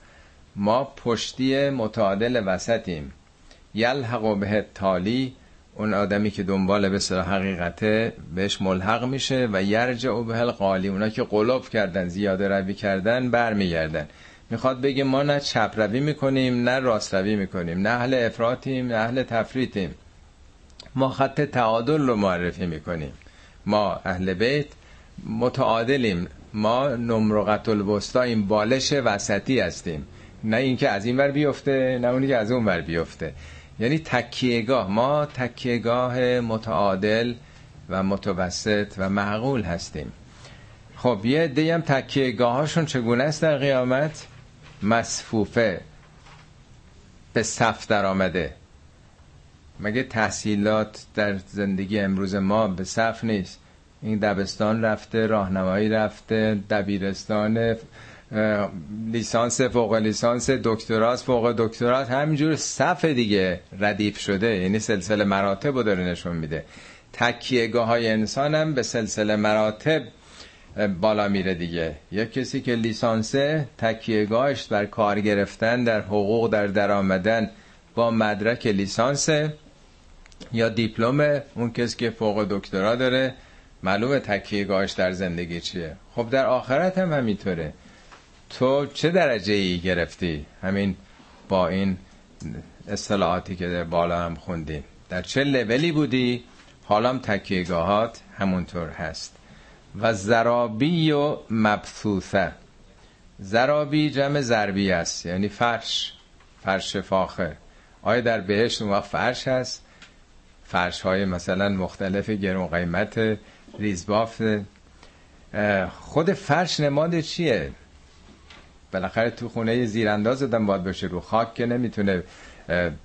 ما پشتی متعادل وسطیم. یلحق به تالی اون آدمی که دنبال به صلاح حقیقته بهش ملحق میشه و یرجع به قالی اونا که قلوب کردن زیاده روی کردن برمیگردن. می‌خواد بگه ما نه چپ روی می‌کنیم نه راست روی می‌کنیم. نه اهل افراتیم نه اهل تفریطیم. ما خط تعادل رو معرفی می‌کنیم. ما اهل بیت متعادلیم. ما نمرقت این بالش وسطی هستیم. نه اینکه از این ور بیفته نه اونی که از اون ور بیفته. یعنی تکیهگاه. ما تکیهگاه متعادل و متوسط و معقول هستیم. خب یه دیم تکیهگاه هاشون چگونه است در قیامت؟ مصفوفه. به صف در آمده مگه تحصیلات در زندگی امروز ما به صف نیست؟ این دبستان رفته راهنمایی رفته دبیرستان لیسانس فوق لیسانس دکتراست فوق دکترات همینجور صف دیگه ردیف شده. یعنی سلسله مراتب رو داره نشون میده. تکیهگاه های انسان هم به سلسله مراتب بالا میره دیگه. یک کسی که لیسانس تکیهگاهش بر کار گرفتن در حقوق در درآمدن با مدرک لیسانس یا دیپلم اون کسی که فوق دکترا داره معلومه تکیهگاهش در زندگی چیه. خب در آخرت هم همینطوره. تو چه درجه ای گرفتی؟ همین با این اصطلاحاتی که در بالا هم خوندیم. در چه لولی بودی؟ حالا هم تکیهگاهات همونطور هست. و زرابی و مبثوثه. زرابی جمع زربی است یعنی فرش. فرش فاخر. آیا در بهشت اون وقت فرش هست؟ فرش های مثلا مختلف گرون قیمت ریزباف خود فرش نماد چیه؟ بالاخره تو خونه زیرانداز دادن باید بشه رو خاک که نمی‌تونه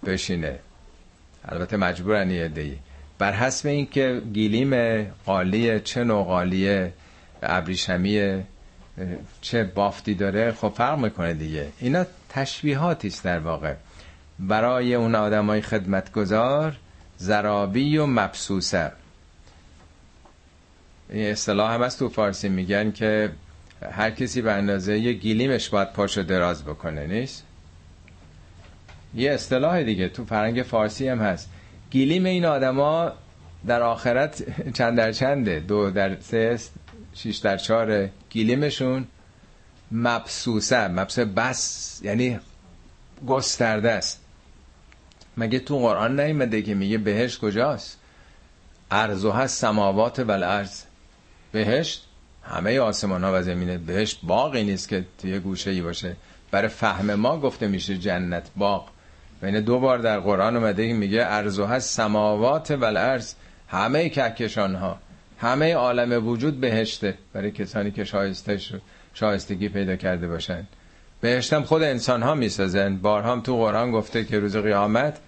بشینه. البته مجبورن یه دی بر حسب اینکه گیلیم قالیه چه نوع قالیه ابریشمی چه بافتی داره خب فرق می‌کنه دیگه. اینا تشبیهاتی است در واقع. برای اون آدمای خدمتگزار زرابی و مبسوسه. این اصطلاح هم از تو فارسی میگن که هر کسی به اندازه یه گیلیمش باید پاشو دراز بکنه نیست؟ یه اصطلاح دیگه تو فرنگ فارسی هم هست. گیلیم این آدما در آخرت چند در چنده؟ دو در سه شیش در چهار گیلیمشون مبسوسه مبسوسه بس یعنی گسترده است. مگه تو قرآن نیمده که میگه بهشت کجاست؟ ارزو هست سماوات و الارض. بهشت؟ همه آسمان ها و زمینه. بهشت باقی نیست که توی گوشه ای باشه. برای فهم ما گفته میشه جنت باغ بین دو بار در قرآن اومده میگه ارزو هست سماوات و الارض. همه کهکشان ها همه عالم وجود بهشته. برای کسانی که شایسته شایستگی پیدا کرده باشن. بهشتم خود انسان ها می‌سازن. بارها هم تو قرآن گفته که روز قیامت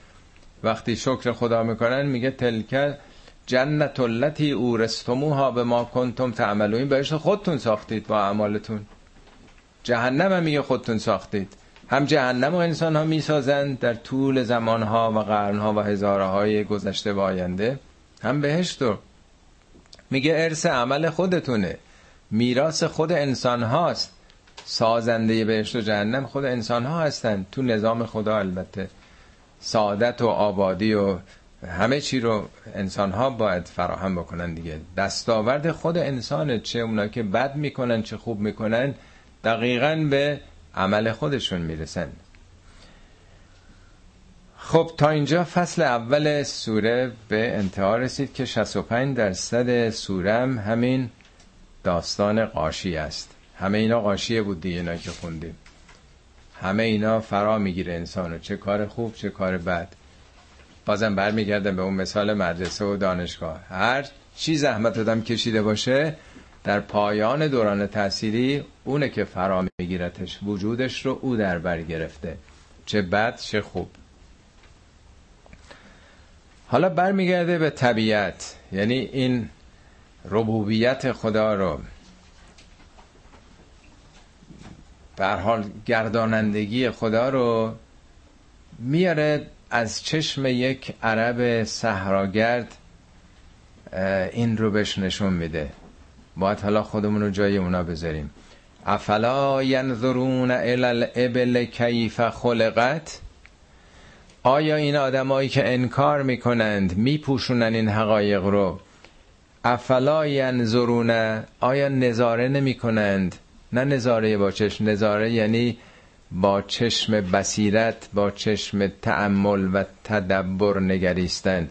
وقتی شکر خدا می‌کنن میگه تلکه جنت التي اورستموها به ما کنتم تعملون. بهشت خودتون ساختید با اعمالتون. جهنم هم میگه خودتون ساختید. هم جهنم و انسان ها می‌سازند در طول زمان ها و قرن ها و هزاره های گذشته و آینده. هم بهشت رو میگه ارث عمل خودتونه. میراث خود انسان هاست سازنده بهشت و جهنم خود انسان ها هستن. تو نظام خدا البته. سعادت و آبادی و همه چی رو انسان ها باید فراهم بکنن دیگه. دستاورد خود انسانه چه اونا که بد می‌کنن چه خوب می‌کنن دقیقا به عمل خودشون می‌رسن. خب تا اینجا فصل اول سوره به انتها رسید که 65 درصد سوره هم همین داستان قاشی است. همه اینا قاشیه بود دیگه اینا که خوندیم. همه اینا فرا می‌گیره انسانو. چه کار خوب چه کار بد. بازم برمیگردم به اون مثال مدرسه و دانشگاه. هر چی زحمت آدم کشیده باشه در پایان دوران تحصیلی اونه که فرا میگیرتش وجودش رو او در بر گرفته. چه بد چه خوب. حالا برمیگرده به طبیعت. یعنی این ربوبیت خدا رو. بر حال گردانندگی خدا رو میاره از چشم یک عرب صحراگرد این رو بهش نشون میده. باید حالا خودمون رو جای اونا بذاریم. افلا ینظرون الی الابل کیف خلقت؟ آیا این آدمایی که انکار می‌کنند میپوشونن این حقایق رو؟ افلا ینظرون؟ آیا نظاره نمی‌کنند؟ نه نظاره با چشم. نظاره یعنی با چشم بصیرت با چشم تأمل و تدبر نگریستن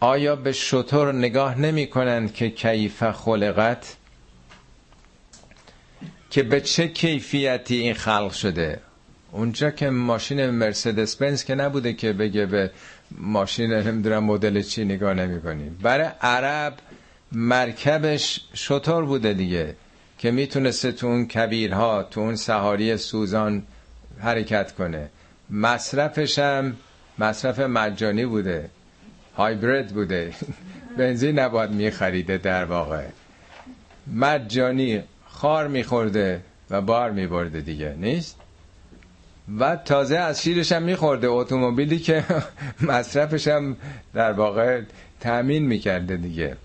آیا به شطور نگاه نمی کنند که کیف خلقت؟ که به چه کیفیتی این خلق شده؟ اونجا که ماشین مرسدس بنز که نبوده که بگه به ماشین نمی‌دونم مدل چی نگاه نمی کنیم. برای عرب مرکبش شطور بوده دیگه. که می‌تونسته تو اون کبیرها تو اون سهاری سوزان حرکت کنه. مصرفش هم مصرف مجانی بوده. هایبرید بوده. بنزین نباید میخریده در واقع. مجانی خار میخورده و بار میبرده دیگه نیست؟ و تازه از شیرش هم میخورده. اتومبیلی که مصرفش هم در واقع تأمین می‌کرده دیگه.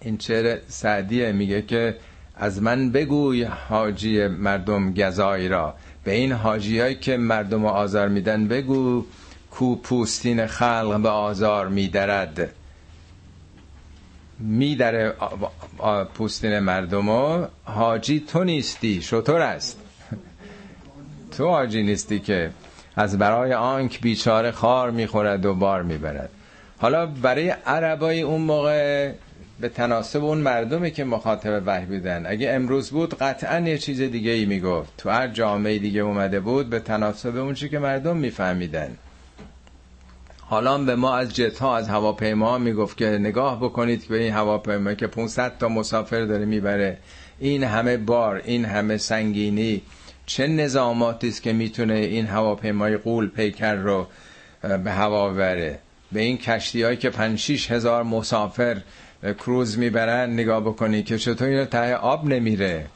این چهره سعدیه میگه که از من بگوی حاجی مردم گزایی را. به این حاجی هایی که مردم آزار میدن بگو کو پوستین خلق به آزار میدرد. میدره پوستین مردم و حاجی تو نیستی شطور است. تو حاجی نیستی که از برای آنک بیچاره خار می‌خورد و بار می‌برد. حالا برای عربای اون موقع به تناسب اون مردمی که مخاطب وحی بودن. اگه امروز بود قطعا یه چیز دیگه ای می‌گفت. تو هر جامعه دیگه اومده بود به تناسب اون چی که مردم میفهمیدن. حالا به ما از جت ها از هواپیما می‌گفت که نگاه بکنید به این هواپیما که 500 تا مسافر داره می‌بره. این همه بار این همه سنگینی چه نظاماتی است که می‌تونه این هواپیمای قول پیکر رو به هوا بره به این کشتی هایی که 5 هزار مسافر کروز می‌برن نگاه بکنی که چطور اینو ته آب نمیره.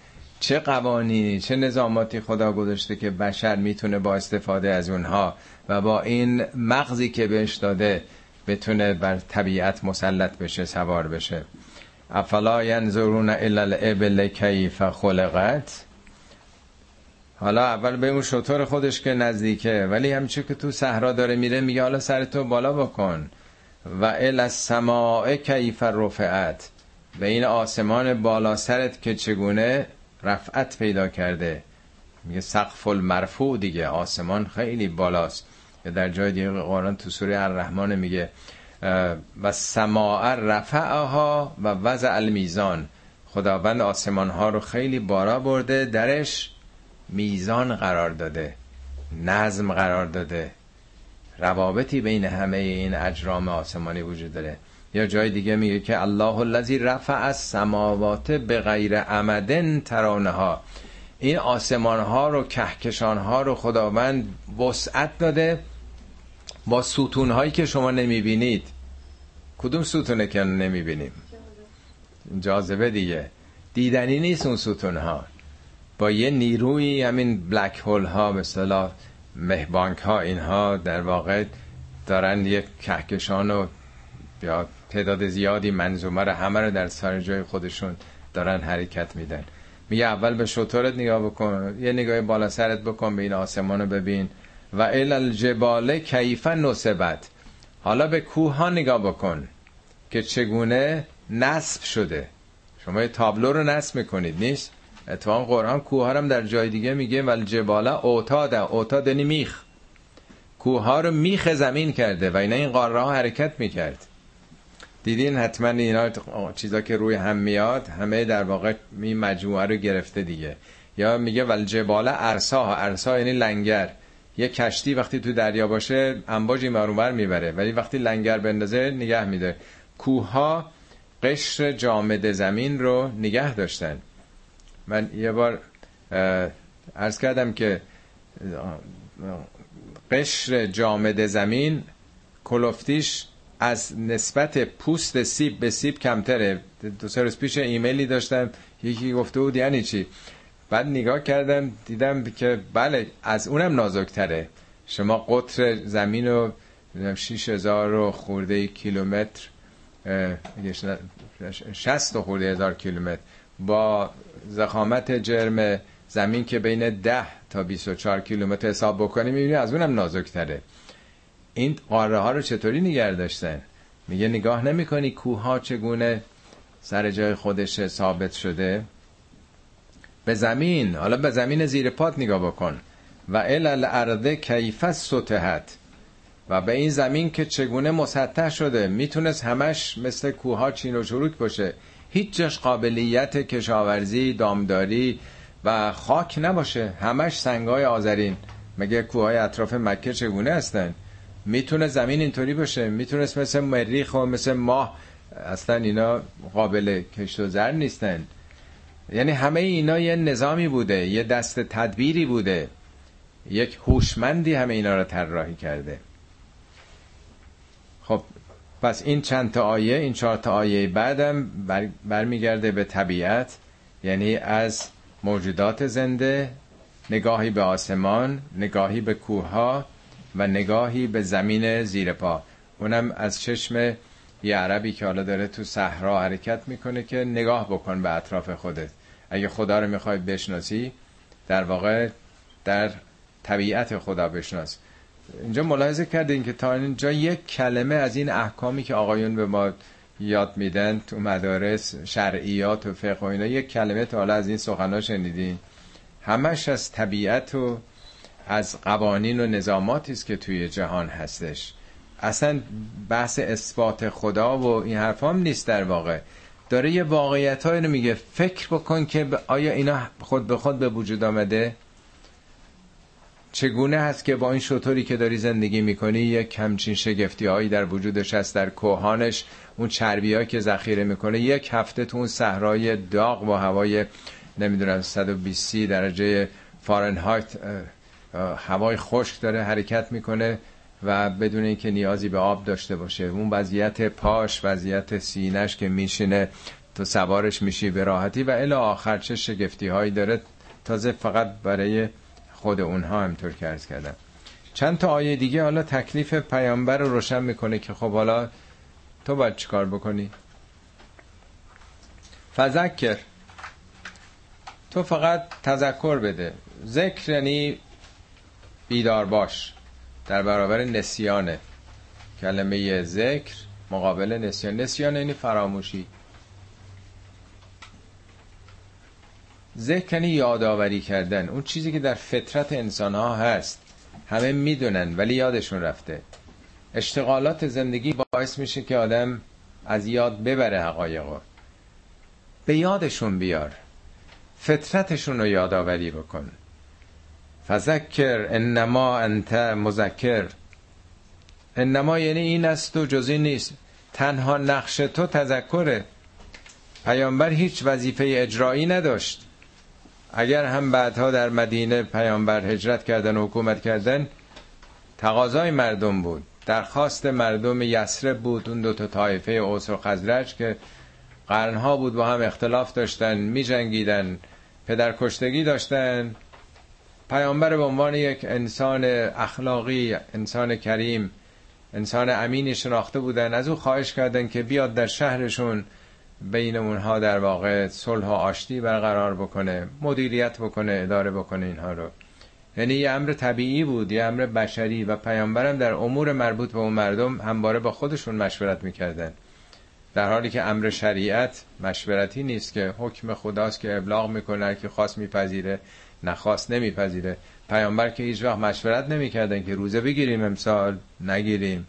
چه قوانینی چه نظاماتی خدا گذاشته که بشر می‌تونه با استفاده از اونها و با این مغزی که بهش داده بتونه بر طبیعت مسلط بشه سوار بشه. افلا ینظرون الا الابل کیف خلقت؟ حالا اول به اون شطور خودش که نزدیکه ولی همچه که تو صحرا داره میره میگه حالا سر تو بالا بکن. و ال السماء کیف رفعت. به این آسمان بالا سرت که چگونه رفعت پیدا کرده. میگه سقف المرفوع دیگه آسمان خیلی بالاست. در جای دیگه قرآن تو سوره الرحمن میگه و سماع رفعها و وضع المیزان. خداوند آسمان ها رو خیلی بالا برده درش میزان قرار داده نظم قرار داده. روابطی بین همه این اجرام آسمانی وجود داره. یا جای دیگه میگه که الله الذی رفع از سماوات به غیر عمدن ترانه ها این آسمان ها رو کهکشان ها رو خداوند وسعت داده با ستون هایی که شما نمی‌بینید. کدوم ستونه که نمی‌بینیم؟ جاذبه دیگه. دیدنی نیست اون ستون ها با یه نیروی همین بلک هول ها مثلا مهبانک ها اینها در واقع دارن یک کهکشان و یا تعداد زیادی منظومه رو همه رو در سر جای خودشون دارن حرکت میدن. میگه اول به شطورت نگاه بکن یه نگاه بالا سرت بکن به این آسمان رو ببین. و ال الجبال کیفا نصبت. حالا به کوه ها نگاه بکن که چگونه نصب شده. شما یه تابلو رو نصب می‌کنید نیست؟ اتفاقا قرآن کوه هم در جای دیگه میگه ول جبال اوتاد اوتاد یعنی میخ. کوه ها رو میخ زمین کرده و اینا این قاره ها حرکت می‌کرد. دیدین حتما اینا چیزا که روی هم میاد همه در واقع می مجموعه رو گرفته دیگه. یا میگه ول جبال ارسا ارسا یعنی لنگر. یه کشتی وقتی تو دریا باشه انباجی مرونبر می‌بره. ولی وقتی لنگر بندازه نگه میده کوه ها قشر جامد زمین رو نگه داشتن. من یه بار ارز کردم که قشر جامد زمین کلوفتیش از نسبت پوست سیب به سیب کمتره. دو سه روز پیش ایمیلی داشتم یکی گفته بود یعنی چی؟ بعد نگاه کردم دیدم که بله از اونم نازکتره. شما قطر زمین رو 6000 و خورده کیلومتر 60 خورده هزار کیلومتر. با زخامت جرم زمین که بین 10 تا 24 کیلومتر حساب بکنی می‌بینی از اونم نازکتره. این قاره ها رو چطوری نگه داشتن؟ میگه نگاه نمی‌کنی کوه ها چگونه سر جای خودش ثابت شده؟ به زمین حالا به زمین زیر پات نگاه بکن. و ال الارض کیف سطحت. و به این زمین که چگونه مسطح شده می‌تونست همش مثل کوها چین و چروک باشه. هیچ جاش قابلیت کشاورزی دامداری و خاک نباشه. همش سنگای آذرین. مگه کوههای اطراف مکه چگونه هستن؟ می‌تونه زمین اینطوری باشه. می‌تونست مثل مریخ و مثل ماه اصلا اینا قابل کشت و زر نیستن. یعنی همه اینا یه نظامی بوده یه دست تدبیری بوده. یک هوشمندی همه اینا رو طراحی کرده. خب پس این چند تا آیه این چهار تا آیه بعدم بر برمیگرده به طبیعت یعنی از موجودات زنده نگاهی به آسمان نگاهی به کوه و نگاهی به زمین زیر پا. اونم از چشم یه عربی که حالا داره تو صحرا حرکت می‌کنه که نگاه بکن به اطراف خودت. اگه خدا رو می‌خوای بشناسی در واقع در طبیعت خدا بشناس. اینجا ملاحظه کردین که تا اینجا یک کلمه از این احکامی که آقایون به ما یاد میدن تو مدارس شرعیات و فقه و اینا یک کلمه تا حالا از این سخنا شنیدین. همش از طبیعت و از قوانین و نظاماتی است که توی جهان هستش. اصلا بحث اثبات خدا و این حرف هم نیست در واقع. داره یه واقعیت رو میگه. فکر بکن که آیا اینا خود به خود به وجود آمده؟ چگونه هست که با این شطوری که داری زندگی می‌کنی یک کمچین شگفتی هایی در وجودش هست در کوهانش اون چربی که ذخیره می‌کنه یک هفته تو اون صحرای داغ با هوای نمی‌دونم 120 درجه فارنهایت هوای خشک داره حرکت می‌کنه و بدون اینکه نیازی به آب داشته باشه. اون وضعیت پاش وضعیت سینش که میشینه تو سوارش میشی به راحتی و الی آخر چه شگفتی هایی داره؟ تازه فقط برای خود اونها همطور که ارز کردم. چند تا آیه دیگه حالا تکلیف پیامبر رو روشن می‌کنه که خب حالا تو باید چیکار بکنی؟ فذکر. تو فقط تذکر بده. ذکر یعنی بیدار باش. در برابر نسیانه. کلمه ذکر مقابل نسیان. نسیان یعنی فراموشی. ذکر یعنی یادآوری کردن اون چیزی که در فطرت انسان ها هست. همه می‌دونن ولی یادشون رفته. اشتغالات زندگی باعث میشه که آدم از یاد ببره حقایقو. به یادشون بیار. فطرتشون رو یادآوری بکن. فذکر انما انت مذکر. انما یعنی این است و جزی نیست. تنها نقش تو تذکره. پیامبر هیچ وظیفه اجرایی نداشت. اگر هم بعدها در مدینه پیامبر هجرت کردن و حکومت کردن تقاضای مردم بود. درخواست مردم یسرب بود اون دو تا طایفه اوس و خزرج که قرنها بود با هم اختلاف داشتن می جنگیدن پدر کشتگی داشتن. پیامبر به عنوان یک انسان اخلاقی انسان کریم انسان امینی شناخته بودن از او خواهش کردن که بیاد در شهرشون بین اونها در واقع صلح و آشتی برقرار بکنه مدیریت بکنه اداره بکنه اینها رو. یعنی یه امر طبیعی بود یه امر بشری و پیامبرم در امور مربوط به اون مردم همواره با خودشون مشورت می‌کردن. در حالی که امر شریعت مشورتی نیست که حکم خداست که ابلاغ می‌کنه که خواست میپذیره نخواست نمیپذیره. پیامبر که هیچ وقت مشورت نمی‌کردن که روزه بگیریم امسال نگیریم.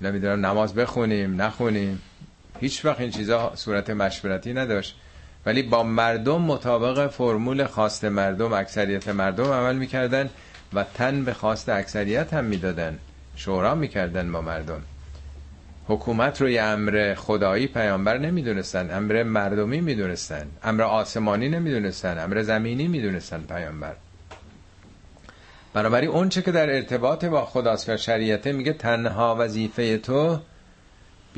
نمی‌دونم نماز بخونیم نخونیم. هیچ وقت این چیزا صورت مشورتی نداشت. ولی با مردم مطابق فرمول خواست مردم اکثریت مردم عمل می‌کردن و تن به خواست اکثریت هم می‌دادن. شورا می‌کردن با مردم. حکومت رو یه امر خدایی پیامبر نمی‌دونستن امر مردمی می‌دونستن امر آسمانی نمی‌دونستن امر زمینی می‌دونستن پیامبر. بنابراین اون چه که در ارتباط با خداست و شریعته میگه تنها وظیفه تو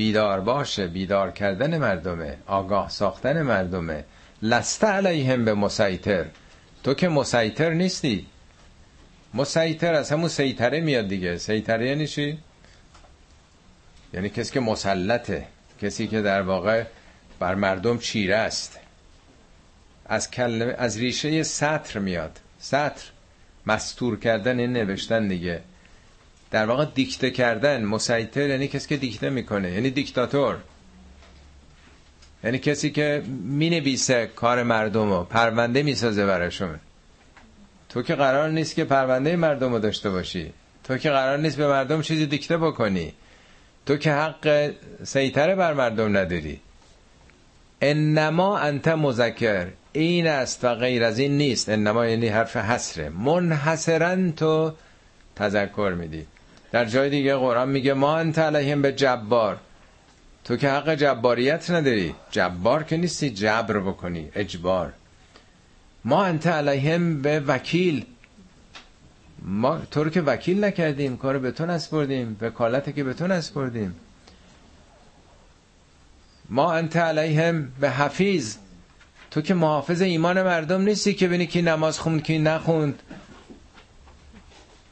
بیدار باشه بیدار کردن مردمه آگاه ساختن مردمه. لسته علیهم به مسیطر. تو که مسیطر نیستی. مسیطر از همون سیطره میاد دیگه. سیطره یعنی چی؟ یعنی کسی که مسلطه. کسی که در واقع بر مردم چیره است. از کلمه از ریشه سطر میاد. سطر. مستور کردن نوشتن دیگه. در واقع دیکته کردن مسیطر یعنی کسی که دیکته می‌کنه یعنی دیکتاتور. یعنی کسی که می‌نویسه کار مردم رو پرونده می‌سازه براشون. تو که قرار نیست که پرونده مردم رو داشته باشی. تو که قرار نیست به مردم چیزی دیکته بکنی. تو که حق سیطره بر مردم نداری. انما انت مذکر. این است و غیر از این نیست. انما یعنی حرف حسره منحصرا تو تذکر میدی. در جای دیگه قرآن میگه ما انت علیهم به جبار. تو که حق جباریت نداری. جبار که نیستی جبر بکنی. اجبار. ما انت علیهم به وکیل. ما تو رو که وکیل نکردیم. کار به تو نسپردیم. وکالت که به تو نسپردیم. ما انت علیهم به حفیظ. تو که محافظ ایمان مردم نیستی که بینی که نماز خوند کی نخوند.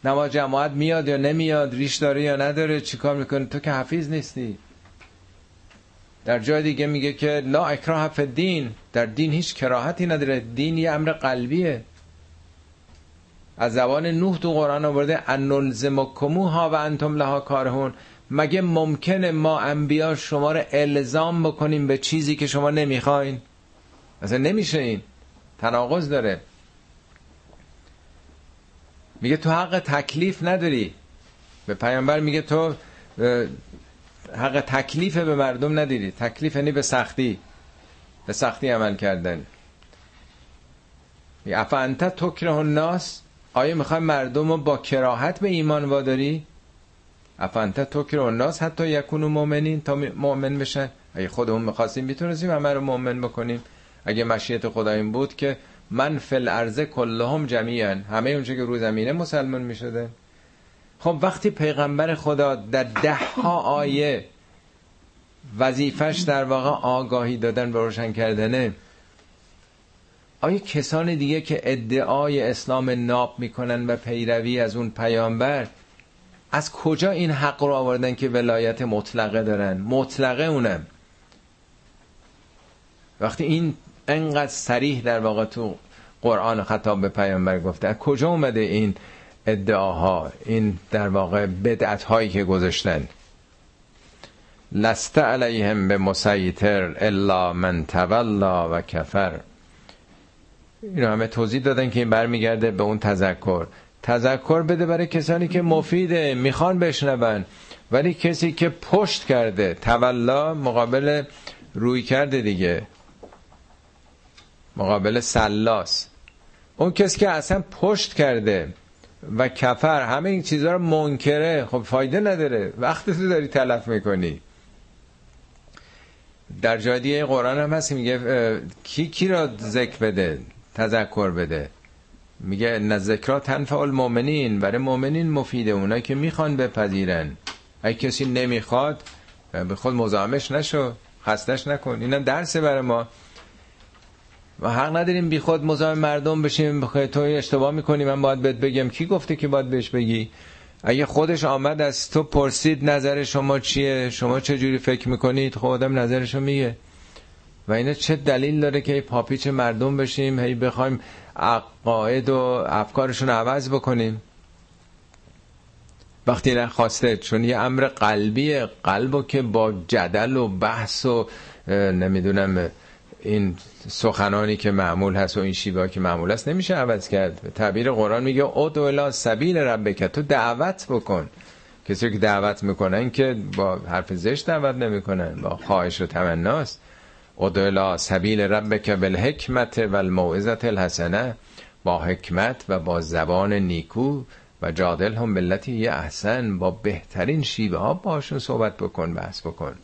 نماز جماعت میاد یا نمیاد ریش داره یا نداره چیکار می‌کنه تو که حفیظ نیستی. در جای دیگه میگه که لا اکراه دین در دین هیچ کراهتی نداره. دین یه امر قلبیه. از زبان نوح تو قرآن آورده انلزمکموها و انتم لها کارهون. مگه ممکنه ما انبیا شما رو الزام بکنیم به چیزی که شما نمی‌خواین؟ اصلا نمیشه این. تناقض داره. میگه تو حق تکلیف نداری. به پیامبر میگه تو حق تکلیف به مردم نداری. تکلیف یعنی به سختی به سختی عمل کردن. افانت تکره الناس؟ آیا می‌خوای مردم رو با کراهت به ایمان واداری؟ افانت تکره الناس حتی یکونو مؤمنین تا مؤمن بشن. اگه خودمون می‌خواستیم می‌تونستیم همه رو مؤمن بکنیم. اگه مشیت خدا این بود که من فل ارزه کلهم جمیعا. همه اونچه که رو زمینه مسلمان می‌شده. خب وقتی پیغمبر خدا در ده ها آیه وظیفش در واقع آگاهی دادن و روشن کردنه آیا کسان دیگه که ادعای اسلام ناب می‌کنن و پیروی از اون پیامبر از کجا این حق رو آوردن که ولایت مطلقه دارن؟ مطلقه اونم. وقتی این انقدر سریح در واقع تو قرآن خطاب به پیامبر گفته. از کجا اومده این ادعاها این در واقع بدعت هایی که گذاشتن؟ لست علیهم به مسیطر الا من تولا و کفر. اینو همه توضیح دادن که این برمیگرده به اون تذکر. تذکر بده برای کسانی که مفیده می‌خوان بشنون. ولی کسی که پشت کرده تولا مقابل روی کرده دیگه. مقابل سلاس. اون کسی که اصلا پشت کرده و کفر همه این چیزها رو منکره. خب فایده نداره. وقتی تو داری تلف می‌کنی. در جای قرآن هم هست میگه کی کی را ذکر بده؟ تذکر بده. میگه نذکرات تنفع المؤمنین. برای مؤمنین مفیده. اونایی که می‌خوان بپذیرن. اگه کسی نمی‌خواد به خود مزاحمش نشو. خستش نکن. اینم درسه برای ما. و حق نداریم بی خود مزاحم مردم بشیم تو اشتباه می‌کنی من باید بهت بگم. کی گفته که باید بهش بگی؟ اگه خودش آمد از تو پرسید نظر شما چیه شما چه جوری فکر می‌کنید؟ خب آدم نظرشو میگه. و اینا چه دلیل داره که پاپیچ مردم بشیم هی بخوایم عقاید و افکارشون عوض بکنیم؟ وقتی نخواسته چون یه امر قلبی قلب و که با جدل و بحث و نمی‌دونم این سخنانی که معمول هست و این شیوه که معمول هست نمیشه عوض کرد. تعبیر قرآن میگه ادو الی سبیل ربک تو دعوت بکن. کسی که دعوت می‌کنن که با حرف زشت دعوت نمی‌کنن با خواهش و تمناست. ادو الی سبیل ربک بالحکمت و الموعظت الحسنه با حکمت و با زبان نیکو و جادل هم ملتی یه احسن با بهترین شیوه ها باشون صحبت بکن بحث بکن.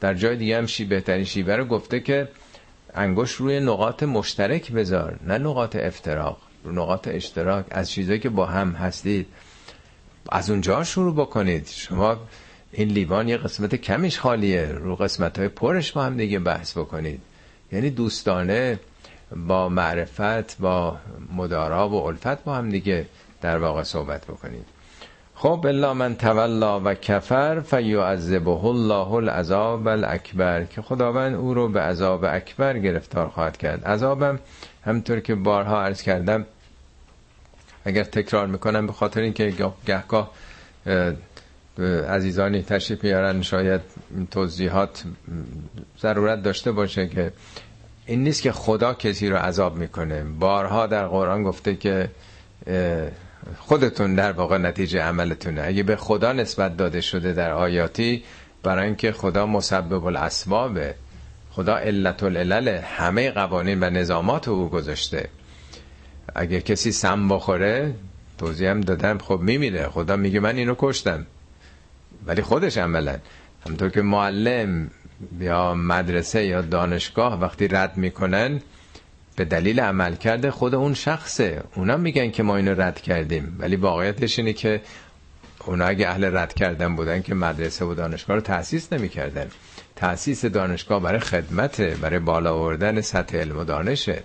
در جای دیگه هم شی بهترین شیوه رو گفته که انگوش روی نقاط مشترک بذار نه نقاط افتراق رو نقاط اشتراک. از چیزایی که با هم هستید از اونجا شروع بکنید. شما این لیوان یه قسمت کمیش خالیه رو قسمت های پرش با هم دیگه بحث بکنید. یعنی دوستانه با معرفت با مدارا و الفت با هم دیگه در واقع صحبت بکنید. خب الا من تولا و کفر فیعذبه الله العذاب الاکبر که خداوند او رو به عذاب اکبر گرفتار خواهد کرد. عذابم همطور که بارها عرض کردم اگر تکرار می‌کنم به خاطر اینکه گهگاه عزیزانی تشریف میارن شاید توضیحات ضرورت داشته باشه که این نیست که خدا کسی رو عذاب می‌کنه. بارها در قرآن گفته که خودتون در واقع نتیجه عملتونه. اگه به خدا نسبت داده شده در آیاتی برای اینکه خدا مسبب الاسبابه خدا علت العلل همه قوانین و نظامات او گذاشته. اگه کسی سم بخوره توضیح هم دادم خب میمیره. خدا میگه من اینو کشتم. ولی خودش عملا. همطور که معلم یا مدرسه یا دانشگاه وقتی رد می‌کنن به دلیل عمل کرده خود اون شخصه. اونا میگن که ما اینو رد کردیم. ولی واقعیتش اینه که اونا اگه اهل رد کردن بودن که مدرسه و دانشگاه رو تأسیس نمی‌کردن. تأسیس دانشگاه برای خدمته برای بالا آوردن سطح علم و دانشه.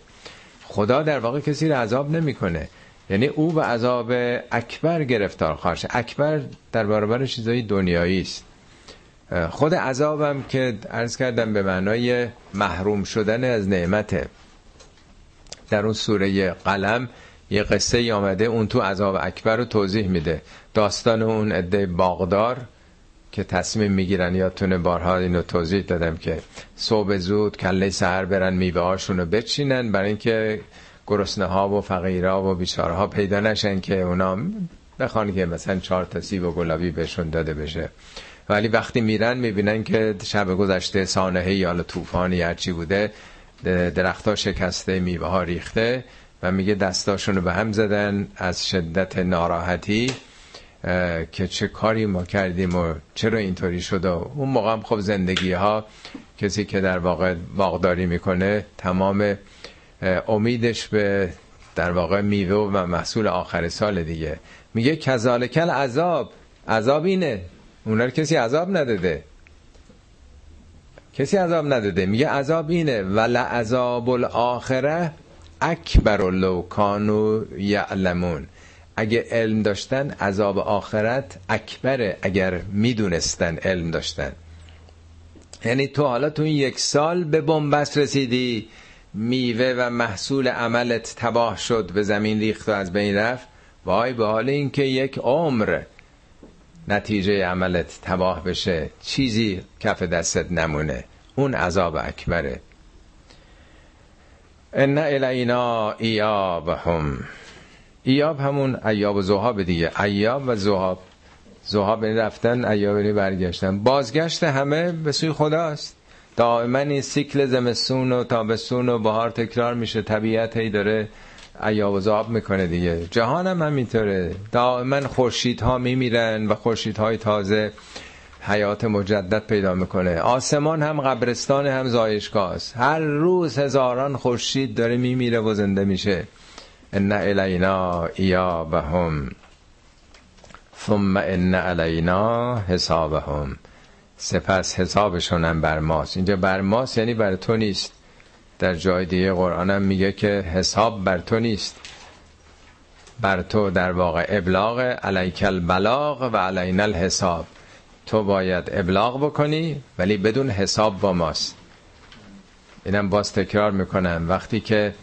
خدا در واقع کسی رو عذاب نمی‌کنه. یعنی او به عذاب اکبر گرفتار خواهد اکبر در برابر چیزای دنیایی است. خود عذابم که عرض کردم به معنای محروم شدن از نعمته. در اون سوره قلم یه قصه ای آمده اون تو عذاب اکبر رو توضیح میده. داستان اون عده باغدار که تصمیم می‌گیرن یادتونه بارها اینو توضیح دادم که صبح زود کله سهر برن میوه هاشون رو بچینن برای اینکه گرسنه ها و فقیرها و بیچاره ها پیدا نشن که اونا بخوان که مثلا چهار تا سیب و گلابی بهشون داده بشه. ولی وقتی میرن می‌بینن که شب گذشته سانحه یا طوفانی هرچی بوده درختها شکسته میوه ها ریخته و میگه دستاشونو به هم زدن از شدت ناراحتی که چه کاری ما کردیم و چرا اینطوری شده اون موقع هم خب زندگی ها کسی که در واقع باغداری می‌کنه تمام امیدش به در واقع میوه و محصول آخر سال دیگه. میگه کذالکل عذاب عذاب اینه. اونا کسی عذاب نداده. کسی عذاب نداده. میگه عذاب اینه. ول عذاب الاخره اکبر لو کانو یعلمون. اگه علم داشتن عذاب آخرت اکبره اگر می‌دونستن علم داشتن. یعنی تو حالا تو این یک سال به بنبست رسیدی میوه و محصول عملت تباه شد به زمین ریخت و از بین رفت. وای به حال اینکه یک عمر نتیجه عملت تباه بشه چیزی کف دستت نمونه. اون عذاب اکبره. ان الینا ایاب هم ایاب همون ایاب و زهاب دیگه. ایاب و زهاب زهاب رفتن ایاب برگشتن. بازگشت همه به سوی خداست. دائما این سیکل زمستون و تابستون و بهار تکرار میشه. طبیعت هی داره ایاب و زهاب می‌کنه دیگه. جهان هم همینطوره. دائما ها میمیرن و های تازه حیات مجدد پیدا می‌کنه. آسمان هم قبرستان هم زایشگاه است هر روز هزاران خورشید داره میمیره و زنده میشه. ان الینا ایابهم. ثم ان علینا حسابهم. سپس حسابشونم بر ماست. اینجا بر ماست یعنی بر تو نیست. در جای دیگه قرآنم میگه که حساب بر تو نیست. بر تو در واقع ابلاغ علیک البلاغ و علینا الحساب. تو باید ابلاغ بکنی ولی بدون حساب با ماست. اینم باز تکرار می‌کنم. وقتی که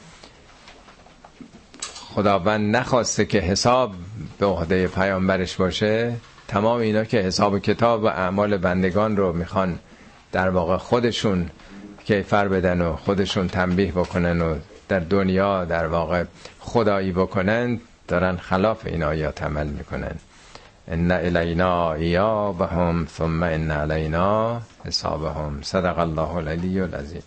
خداوند نخواسته که حساب به عهده پیامبرش باشه تمام اینا که حساب کتاب و اعمال بندگان رو می‌خوان در واقع خودشون کیفر بدن و خودشون تنبیه بکنن و در دنیا در واقع خدایی بکنن دارن خلاف این آیات عمل می‌کنن. ان الینا ایابهم ثم ان علینا حسابهم. صدق الله العلی العظیم.